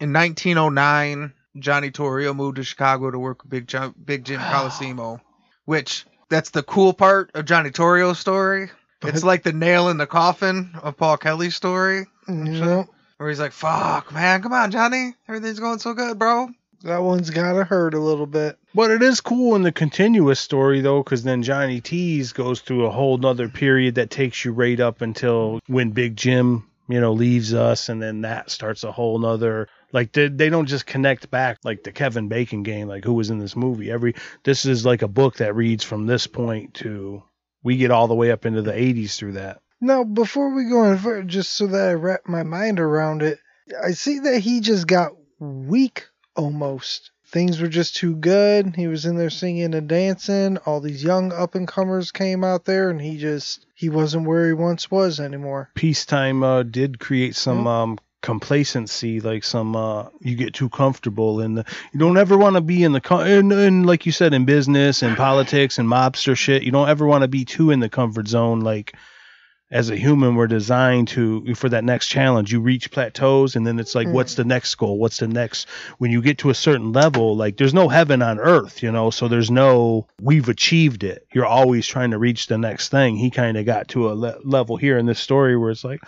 In 1909, Johnny Torrio moved to Chicago to work with Big Jim, Big Jim Colosimo, which that's the cool part of Johnny Torrio's story. It's like the nail in the coffin of Paul Kelly's story, You know, where he's like, "Fuck, man, come on, Johnny, everything's going so good, bro." that one's gotta hurt a little bit. But it is cool in the continuous story though, because then Johnny T's goes through a whole nother period that takes you right up until when Big Jim, you know, leaves us, and then that starts a whole nother. Like they, they don't just connect back like the Kevin Bacon game, like who was in this movie. Every this is like a book that reads from this point to we get all the way up into the 80s through that. Now, before we go any further, just so that I wrap my mind around it, I see that he just got weak almost. Things were just too good. He was in there singing and dancing. All these young up and comers came out there, and he just he wasn't where he once was anymore. peacetime uh, did create some um, complacency, like some uh, you get too comfortable in the you don't ever want to be in the co- and, and like you said in business and politics and mobster shit. You don't ever want to be too in the comfort zone. Like as a human, we're designed to for that next challenge. You reach plateaus, and then it's like, what's the next goal? What's the next? When you get to a certain level, like there's no heaven on earth, you know. So there's no we've achieved it. You're always trying to reach the next thing. He kind of got to a le- level here in this story where it's like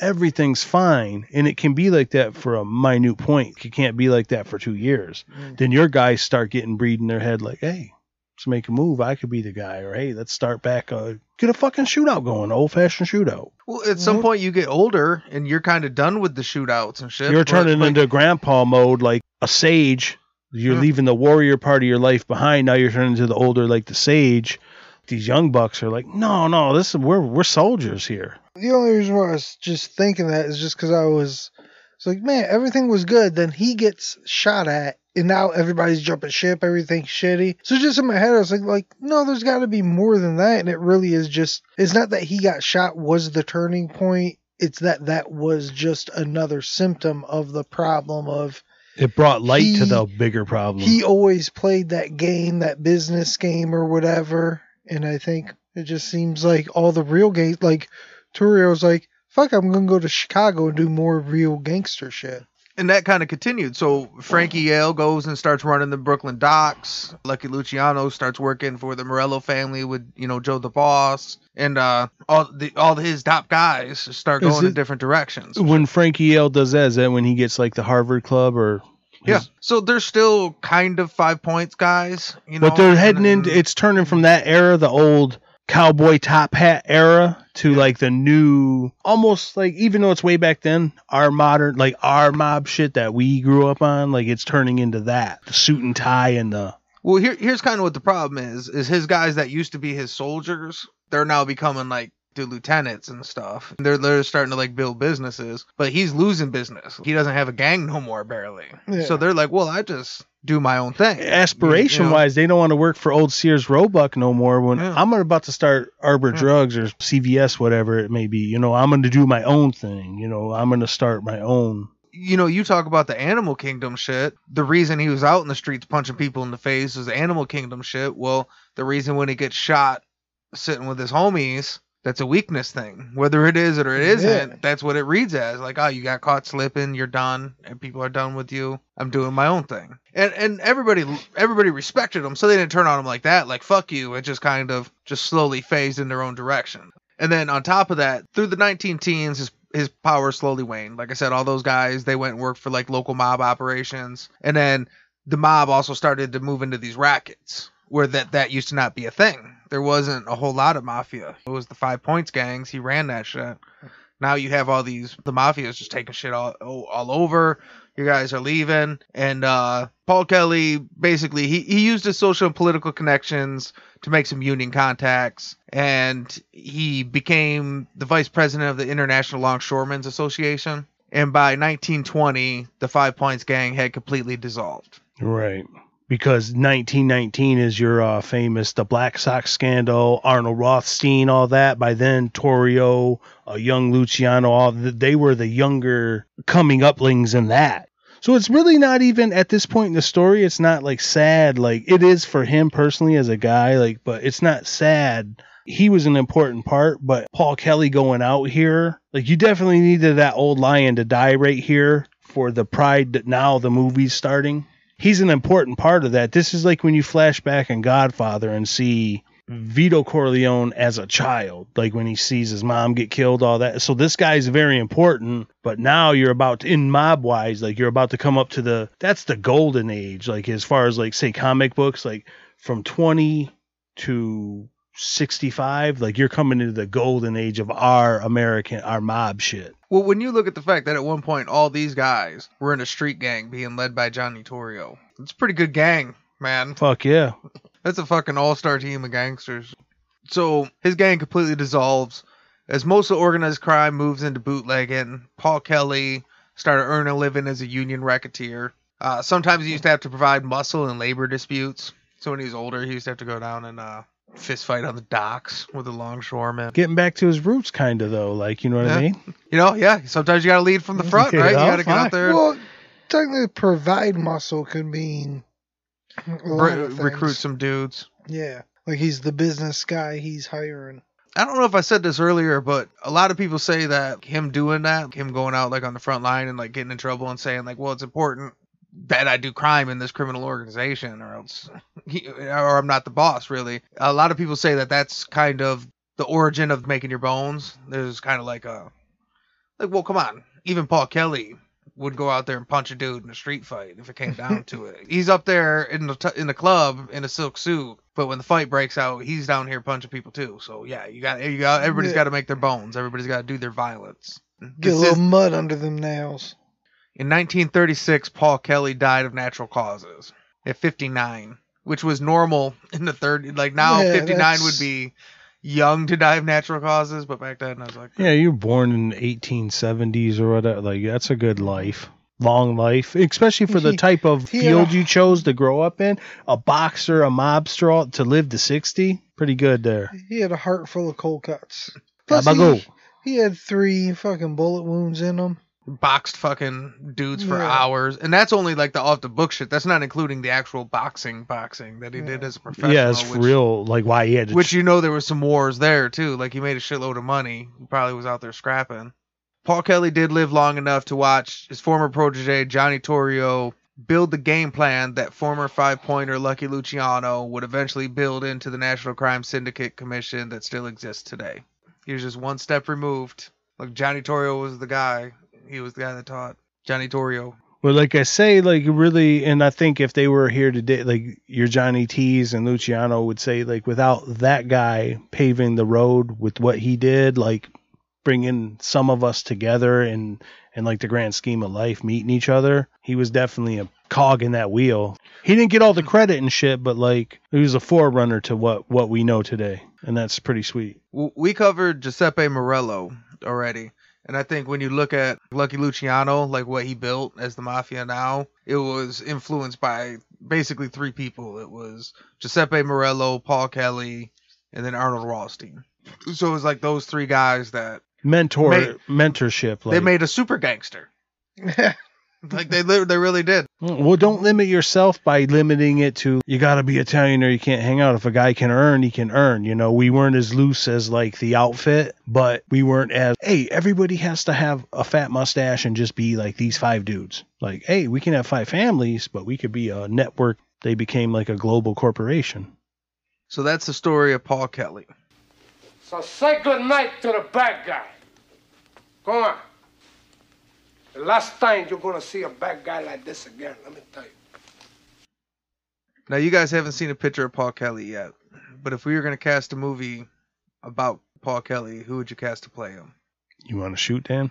everything's fine and it can be like that for a minute point. It can't be like that for two years. Then your guys start getting breed in their head like hey let's make a move. I could be the guy. Or hey let's start back uh, get a fucking shootout going old fashioned shootout. Well, at some point you get older and you're kind of done with the shootouts and shit. you're turning like, into grandpa mode like a sage. You're leaving the warrior part of your life behind. Now you're turning into the older like the sage. These young bucks are like no no this is we're we're soldiers here The only reason why I was just thinking that is just because I was, it's like, man, everything was good. Then he gets shot at, and now everybody's jumping ship. Everything's shitty. So just in my head, I was like, like, no, there's got to be more than that. And it really is just, it's not that he got shot was the turning point. it's that that was just another symptom of the problem of It brought light to the bigger problem. he always played that game, that business game or whatever. And I think it just seems like all the real games, like Torrio's like, fuck, I'm going to go to Chicago and do more real gangster shit. and that kind of continued. So Frankie Yale goes and starts running the Brooklyn docks. Lucky Luciano starts working for the Morello family with you know Joe the Boss, and uh, all the all his top guys start Is going in different directions. when Frankie Yale does that, is that when he gets like the Harvard Club or? Yeah, so they're still kind of five points guys, you know. But they're heading and- into it's turning from that era, the old cowboy top hat era, to like the new, almost like even though it's way back then, our modern like our mob shit that we grew up on, like it's turning into that the suit and tie and the Well, here here's kind of what the problem is: is his guys that used to be his soldiers, they're now becoming like the lieutenants and stuff. They're they're starting to like build businesses, but he's losing business. He doesn't have a gang no more, barely. Yeah. So they're like, well, I just do my own thing. aspiration You know? wise, they don't want to work for old Sears Roebuck no more. When Yeah. I'm about to start Arbor Yeah. Drugs or CVS, whatever it may be, you know, I'm going to do my own thing. You know, I'm going to start my own. you know, you talk about the animal kingdom shit. The reason he was out in the streets punching people in the face was animal kingdom shit. Well, the reason when he gets shot sitting with his homies, that's a weakness thing. Whether it is or it isn't, Yeah. that's what it reads as. Like, oh, you got caught slipping, you're done, and people are done with you. I'm doing my own thing. And and everybody everybody respected him, so they didn't turn on him like that, like fuck you. It just kind of just slowly phased in their own direction. And then on top of that, through the 19 teens, his his power slowly waned. Like I said, all those guys they went and worked for like local mob operations, and then the mob also started to move into these rackets where that that used to not be a thing. There wasn't a whole lot of mafia. It was the Five Points gangs. He ran that shit. Now you have all these the mafia is just taking shit all all over. You guys are leaving, and uh, Paul Kelly basically he, he used his social and political connections to make some union contacts, and he became the vice president of the International Longshoremen's Association. And by 1920, the Five Points gang had completely dissolved. Right. Because 1919 is your uh, famous the Black Sox scandal, Arnold Rothstein, all that. By then, Torrio, uh, young Luciano, all th- they were the younger coming uplings in that. So it's really not even at this point in the story. It's not like sad. Like it is for him personally as a guy. Like, but it's not sad. He was an important part, but Paul Kelly going out here, like you definitely needed that old lion to die right here for the pride that now the movie's starting he's an important part of that. This is like when you flash back in Godfather and see Vito Corleone as a child, like when he sees his mom get killed, all that. So this guy's very important, but now you're about to, in mob wise, like you're about to come up to the that's the golden age, like as far as like say comic books, like from 20 to 65, like you're coming into the golden age of our American, our mob shit. Well, when you look at the fact that at one point all these guys were in a street gang being led by Johnny Torrio, it's a pretty good gang, man. Fuck yeah. That's a fucking all-star team of gangsters. So his gang completely dissolves as most of organized crime moves into bootlegging. Paul Kelly started earning a living as a union racketeer. Uh, sometimes he used to have to provide muscle in labor disputes. So when he was older, he used to have to go down and uh, fist fight on the docks with a longshoreman. Getting back to his roots, kind of though, like you know what I mean? You know, yeah. Sometimes you got to lead from the front, Okay, right? You got to get out there. Well, technically, provide muscle could mean Re- recruit some dudes. Yeah, like he's the business guy. He's hiring. I don't know if I said this earlier, but a lot of people say that him doing that, him going out like on the front line and like getting in trouble and saying like, well, it's important that I do crime in this criminal organization or else, or I'm not the boss. Really, a lot of people say that that's kind of the origin of making your bones. There's kind of like a, like, well, come on, even Paul Kelly would go out there and punch a dude in a street fight if it came down to it. He's up there in the t- in the club in a silk suit, but when the fight breaks out, he's down here punching people too. So yeah, you got you got everybody's Yeah. got to make their bones. Everybody's got to do their violence. Get a little is- mud under them nails. In 1936, Paul Kelly died of natural causes at 59, which was normal in the 30s. Like now, Yeah, 59 that's- would be young to die of natural causes, but back then I was like, Yeah, you were born in the 1870s or whatever. Like that's a good life, long life, especially for the type of he had field you chose to grow up in. A boxer, a mobster, all- to live to 60, pretty good there. He had a heart full of cold cuts. Plus, he, He had three fucking bullet wounds in him. Boxed fucking dudes for Yeah. hours, and that's only like the off the book shit. That's not including the actual boxing boxing that he did as a professional. yeah, it's which, real. Like why he had to. Which you know there was some wars there too. Like he made a shitload of money. He probably was out there scrapping. Paul Kelly did live long enough to watch his former protege Johnny Torrio build the game plan that former five pointer Lucky Luciano would eventually build into the National Crime Syndicate Commission that still exists today. He was just one step removed. Like Johnny Torrio was the guy. He was the guy that taught Johnny Torrio. Well, like I say, like really, and I think if they were here today, like your Johnny T's and Luciano would say, like without that guy paving the road with what he did, like bringing some of us together and and like the grand scheme of life, meeting each other, he was definitely a cog in that wheel. He didn't get all the credit and shit, but like he was a forerunner to what what we know today, and that's pretty sweet. We covered Giuseppe Morello already. And I think when you look at Lucky Luciano, like what he built as the mafia now, it was influenced by basically three people. It was Giuseppe Morello, Paul Kelly, and then Arnold Rothstein. So it was like those three guys that Mentor Mate, mentorship. Like, they made a super gangster. Like they li- they really did. Mm, well, don't limit yourself by limiting it to you got to be Italian or you can't hang out. If a guy can earn, he can earn. You know, we weren't as loose as like the outfit, but we weren't as hey, everybody has to have a fat mustache and just be like these five dudes. Like, hey, we can have five families, but we could be a network. They became like a global corporation. So that's the story of Paul Kelly. So say good night to the bad guy. Go on. The last time you're gonna see a bad guy like this again, let me tell you. Now you guys haven't seen a picture of Paul Kelly yet, but if we were gonna cast a movie about Paul Kelly, who would you cast to play him? You want to shoot, Dan?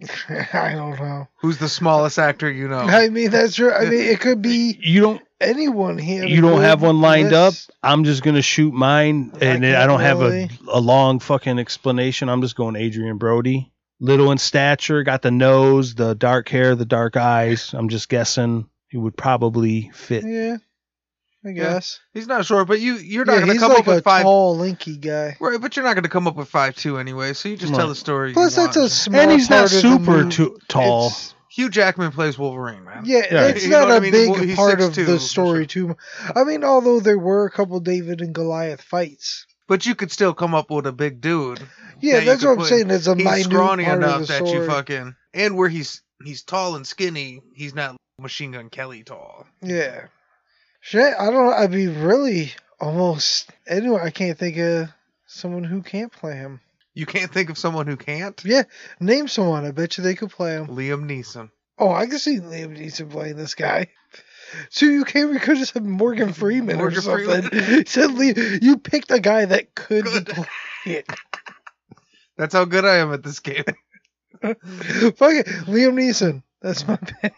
I don't know. Who's the smallest actor you know? I mean, that's true. I mean, it could be You don't. anyone here. You don't have one lined up. I'm just gonna shoot mine, and I can't don't have a, a long fucking explanation. I'm just going Adrien Brody. Little in stature, got the nose, the dark hair, the dark eyes. I'm just guessing he would probably fit. Yeah, I guess. He's not short, but you you're not Yeah, gonna come like up with a five. tall, lanky guy. Right, but you're not gonna come up with five two anyway. So you just tell the story. Plus, you that's a want. small And he's not of super too tall. It's- Hugh Jackman plays Wolverine, man. Yeah, Yeah. that's You not what a I mean? big Well, part of 6'2", the for story, too. I mean, although there were a couple David and Goliath fights. But you could still come up with a big dude. Yeah, that that's what I'm put- saying. It's a He's minute scrawny part enough of the that story. you fucking and where he's he's tall and skinny, he's not Machine Gun Kelly tall. Yeah. Shit, I don't. I'd be really almost anyway. I can't think of someone who can't play him. You can't think of someone who can't. Yeah, name someone. I bet you they could play him. Liam Neeson. Oh, I can see Liam Neeson playing this guy. So you can't. We could just have Morgan Freeman Morgan or something. Freeman. He you picked a guy that could Good. play it. That's how good I am at this game. Fuck it, Liam Neeson. That's my pick.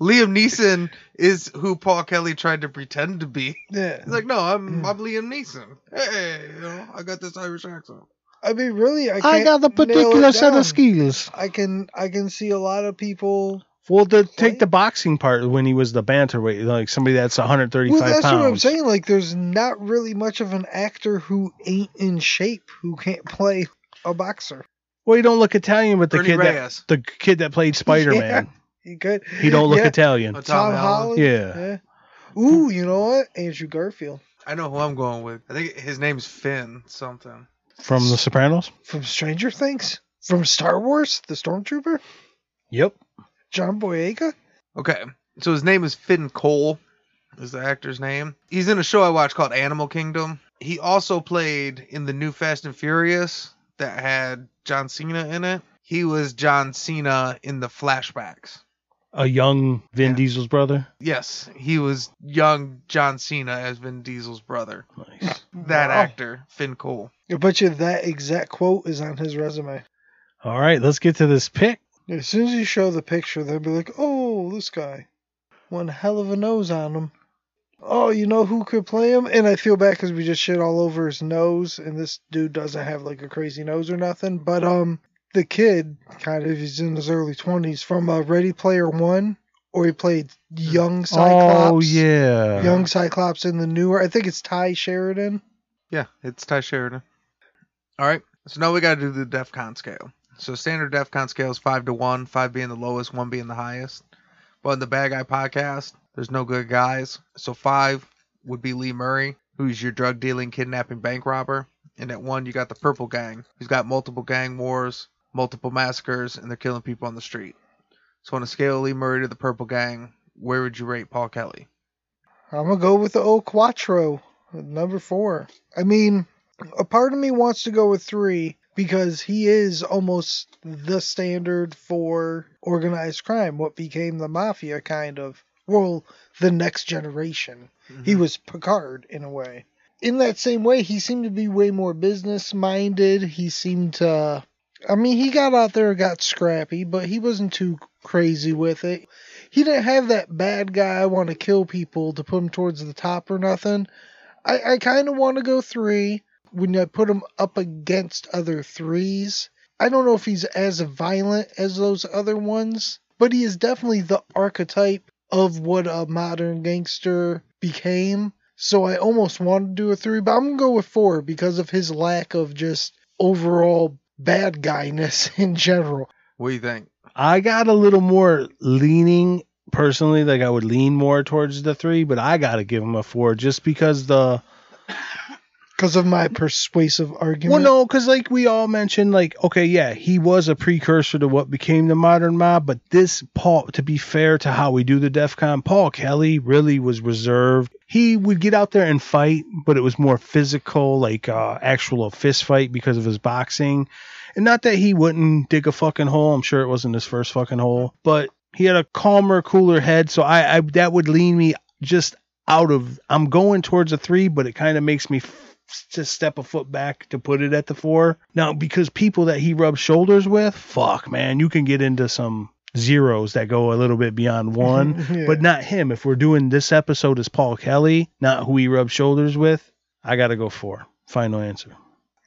Liam Neeson is who Paul Kelly tried to pretend to be. Yeah. He's like, no, Mm. I'm I'm Liam Neeson. Hey, you know, I got this Irish accent. I mean, really, I I can't got the particular set of skills. I can I can see a lot of people. Well, to Play? take the boxing part when he was the bantamweight, like somebody that's 135 Well, that's pounds. what I'm saying. Like, there's not really much of an actor who ain't in shape who can't play a boxer. Well, he don't look Italian, but the Bernie kid that the kid that played Spider Man, Yeah, He could. he don't look Yeah, Italian. Oh, Tom, Tom Holland. Yeah. yeah. Ooh, you know what? Andrew Garfield I know who I'm going with. I think his name's Finn something. From The Sopranos. from Stranger Things, from Star Wars, the Stormtrooper, Yep. John Boyega. Okay, so his name is Finn Cole, is the actor's name. He's in a show I watched called Animal Kingdom. He also played in the new Fast and Furious that had John Cena in it. He was John Cena in the flashbacks. A young Vin Yeah. Diesel's brother. Yes, he was young John Cena as Vin Diesel's brother. Nice. That Wow. actor, Finn Cole. I bet you that exact quote is on his resume. All right, let's get to this pick. As soon as you show the picture, they'll be like, "Oh, this guy, one hell of a nose on him." Oh, you know who could play him? And I feel bad because we just shit all over his nose, and this dude doesn't have like a crazy nose or nothing. But um, the kid kind of he's in his early twenties from uh, Ready Player One, or he played young Cyclops. Oh yeah. young Cyclops in the newer. I think it's Tye Sheridan. Yeah, it's Tye Sheridan. All right, So now we got to do the DEF CON scale. So standard DEF CON scale is five to one, five being the lowest, one being the highest. But in the Bad Guy podcast, there's no good guys. So five would be Lee Murray, who's your drug dealing, kidnapping, bank robber. And at one, you got the Purple Gang, who's got multiple gang wars, multiple massacres, and they're killing people on the street. So on a scale of Lee Murray to the Purple Gang, where would you rate Paul Kelly? I'm gonna go with the old Quattro, number four. I mean, a part of me wants to go with three because he is almost the standard for organized crime, what became the mafia, kind of. Well, the next generation. He mm-hmm. was Picard in a way. In that same way, he seemed to be way more business minded. He seemed to. I mean, he got out there and got scrappy, but he wasn't too crazy with it. He didn't have that bad guy want to kill people to put him towards the top or nothing. I, I kind of want to go three when I put him up against other threes. I don't know if he's as violent as those other ones, but he is definitely the archetype of what a modern gangster became. So I almost want to do a three, but I'm gonna go with four because of his lack of just overall bad guyness in general. What do you think? I got a little more leaning personally, like I would lean more towards the three, but I gotta give him a four just because the Because of my persuasive argument. well, no, because like we all mentioned, like okay, yeah, he was a precursor to what became the modern mob, but this Paul, to be fair to how we do the DEF CON, Paul Kelly really was reserved. He would get out there and fight, but it was more physical, like uh, actual fist fight because of his boxing. And not that he wouldn't dig a fucking hole. I'm sure it wasn't his first fucking hole, but he had a calmer, cooler head. So I, I that would lean me just out of. I'm going towards a three, but it kind of makes me f- just step a foot back to put it at the four. Now because people that he rubs shoulders with, fuck man, you can get into some zeros that go a little bit beyond one, Yeah. but not him. If we're doing this episode as Paul Kelly, not who he rubs shoulders with, I gotta go four. Final answer.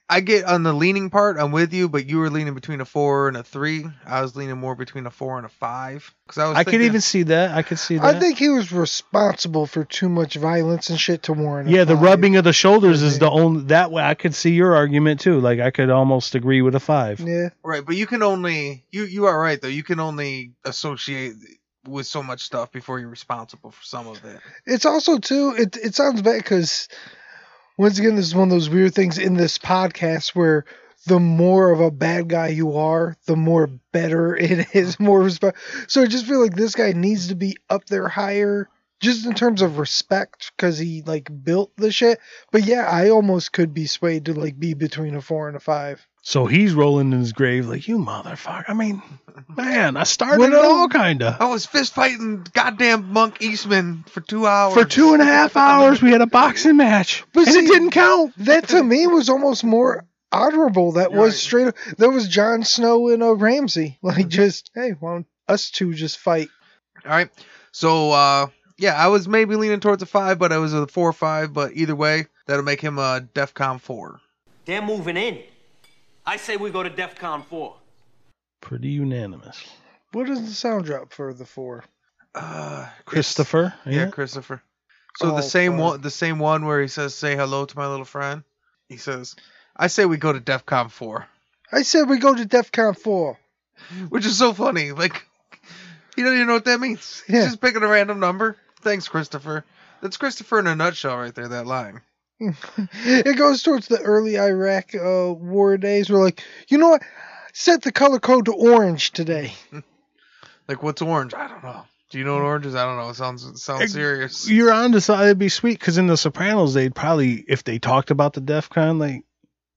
I get on the leaning part, I'm with you, but you were leaning between a four and a three. I was leaning more between a four and a five. Because I was I could thinking- even see that. I could see that. I think he was responsible for too much violence and shit to warrant. a yeah, the five. rubbing of the shoulders is the only that way I could see your argument too. Like I could almost agree with a five. Yeah, Right, but you can only you you are right though. You can only associate with so much stuff before you're responsible for some of it. it's also too. It it sounds bad because once again, this is one of those weird things in this podcast where the more of a bad guy you are, the more better it is, more respect. So I just feel like this guy needs to be up there higher, just in terms of respect, because he like built the shit. But yeah, I almost could be swayed to like be between a four and a five. So he's rolling in his grave like you motherfucker. I mean, man, I started Well, it no. all kinda. I was fist fighting goddamn Monk Eastman for two hours. For two and a half hours, we had a boxing match, But and see- it didn't count. That to me was almost more honorable. That was Right. straight up. That was Jon Snow and uh, Ramsay. Like just hey, why don't us two just fight? All right. So uh yeah, I was maybe leaning towards a five, but I was a four or five. But either way, that'll make him a DEFCON four. They're moving in. I say we go to DEF CON 4. Pretty unanimous. What is the sound drop for the four? Uh, Christopher, Yeah, yeah. Christopher. So Oh, the same fuck. one, the same one where he says, "Say hello to my little friend." He says, "I say we go to DEFCON four, I said we go to DEFCON four. which is so funny. Like he doesn't even know what that means. He's just picking a random number. Thanks, Christopher. That's Christopher in a nutshell, right there. That line. it goes towards the early Iraq uh, war days. We're like, you know what? Set the color code to orange today. Like, what's orange? I don't know. Do you know what orange is? I don't know. It sounds it sounds Ex- serious. You're on to something. It'd be sweet because in The Sopranos, they'd probably, if they talked about the DEF CON, like,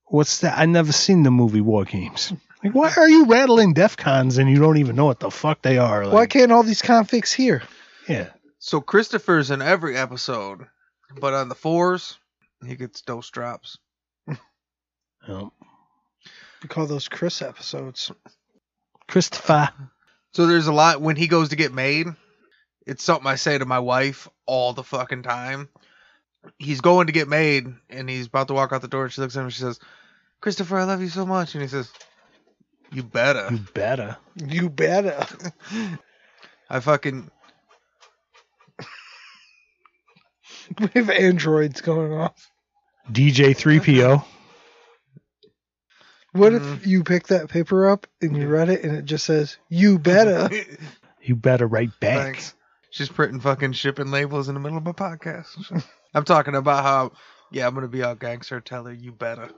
what's that? I never seen the movie War Games. Like, why are you rattling DEF CONs and you don't even know what the fuck they are? Like, Why can't all these convicts hear? Yeah. So Christopher's in every episode, but on the fours, he gets dose drops. Um, We call those Chris episodes. Christopher. So there's a lot when he goes to get made. It's something I say to my wife all the fucking time. He's going to get made, and he's about to walk out the door. And she looks at him and she says, "Christopher, I love you so much." And he says, "You better." You better. You better. I fucking we have androids going off. DJ 3PO. What Mhm. if you pick that paper up and you read it and it just says, you better? You better write back. Thanks. She's printing fucking shipping labels in the middle of my podcast. I'm talking about how, yeah, I'm gonna be all gangster. Tell her you better.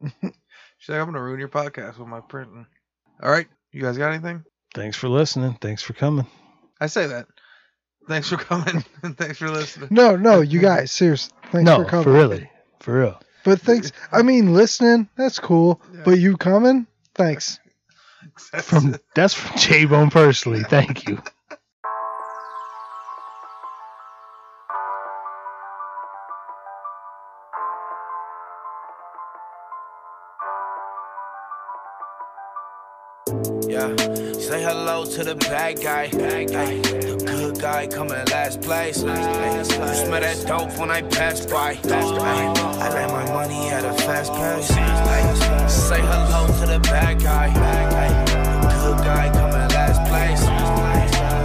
She's like, I'm gonna ruin your podcast with my printing. All right, you guys got anything? Thanks for listening. Thanks for coming. I say that. Thanks for coming and thanks for listening. No, no, you guys, seriously. Thanks no, for coming. for really. For real. But thanks. I mean, listening, that's cool. Yeah. But you coming? Thanks. From that's from J Bone personally. Thank you. Yeah, say hello to the bad guy. Ay, the good guy coming last place. You smell that dope when I pass by. I let my money at a fast pace. Say hello to the bad guy. Good guy coming last place.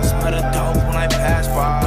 Smell the dope when I pass by.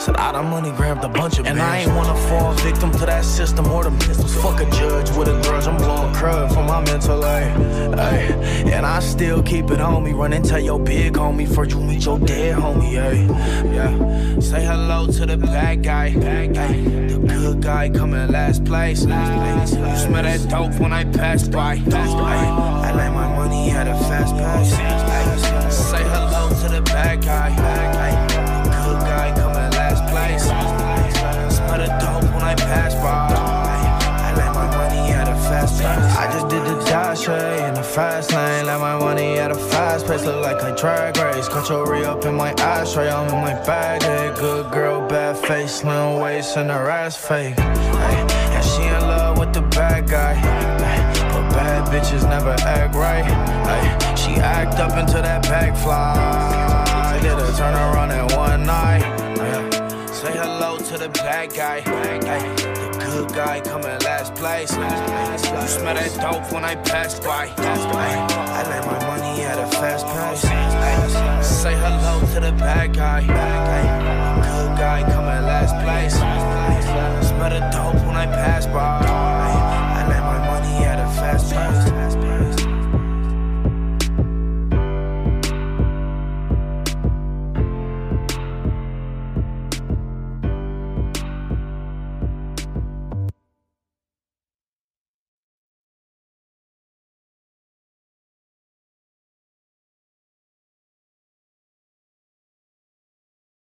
Said money grabbed a bunch of And I ain't wanna fall victim to that system or the pistols. Fuck a judge with a grudge. I'm blowing crud for my mental, ay, ay. And I still keep it on me. Run and tell your big homie first you meet your dead homie, ay. Yeah. Say hello to the bad guy. Bad guy. The good guy coming last place. Ay. You smell that dope when I pass by. Ay. I like my money at a fast pace. Ay. Say hello to the bad guy. Ay. The I just did the dash in the fast lane. Let my money at a fast pace. Look like a drag race. Your re up in my ashtray. I'm in my bag. Hey, good girl, bad face, slim waist, and her ass fake. Hey, and she in love with the bad guy. But bad bitches never act right. She act up until that bag fly. Did a turn around in one night. Say hello to the bad guy. The good guy coming last place. You smell that dope when I pass by. I let my money at a fast pace. Say hello to the bad guy. Good guy coming last place. Smell the dope when I pass by. I let my money at a fast pace.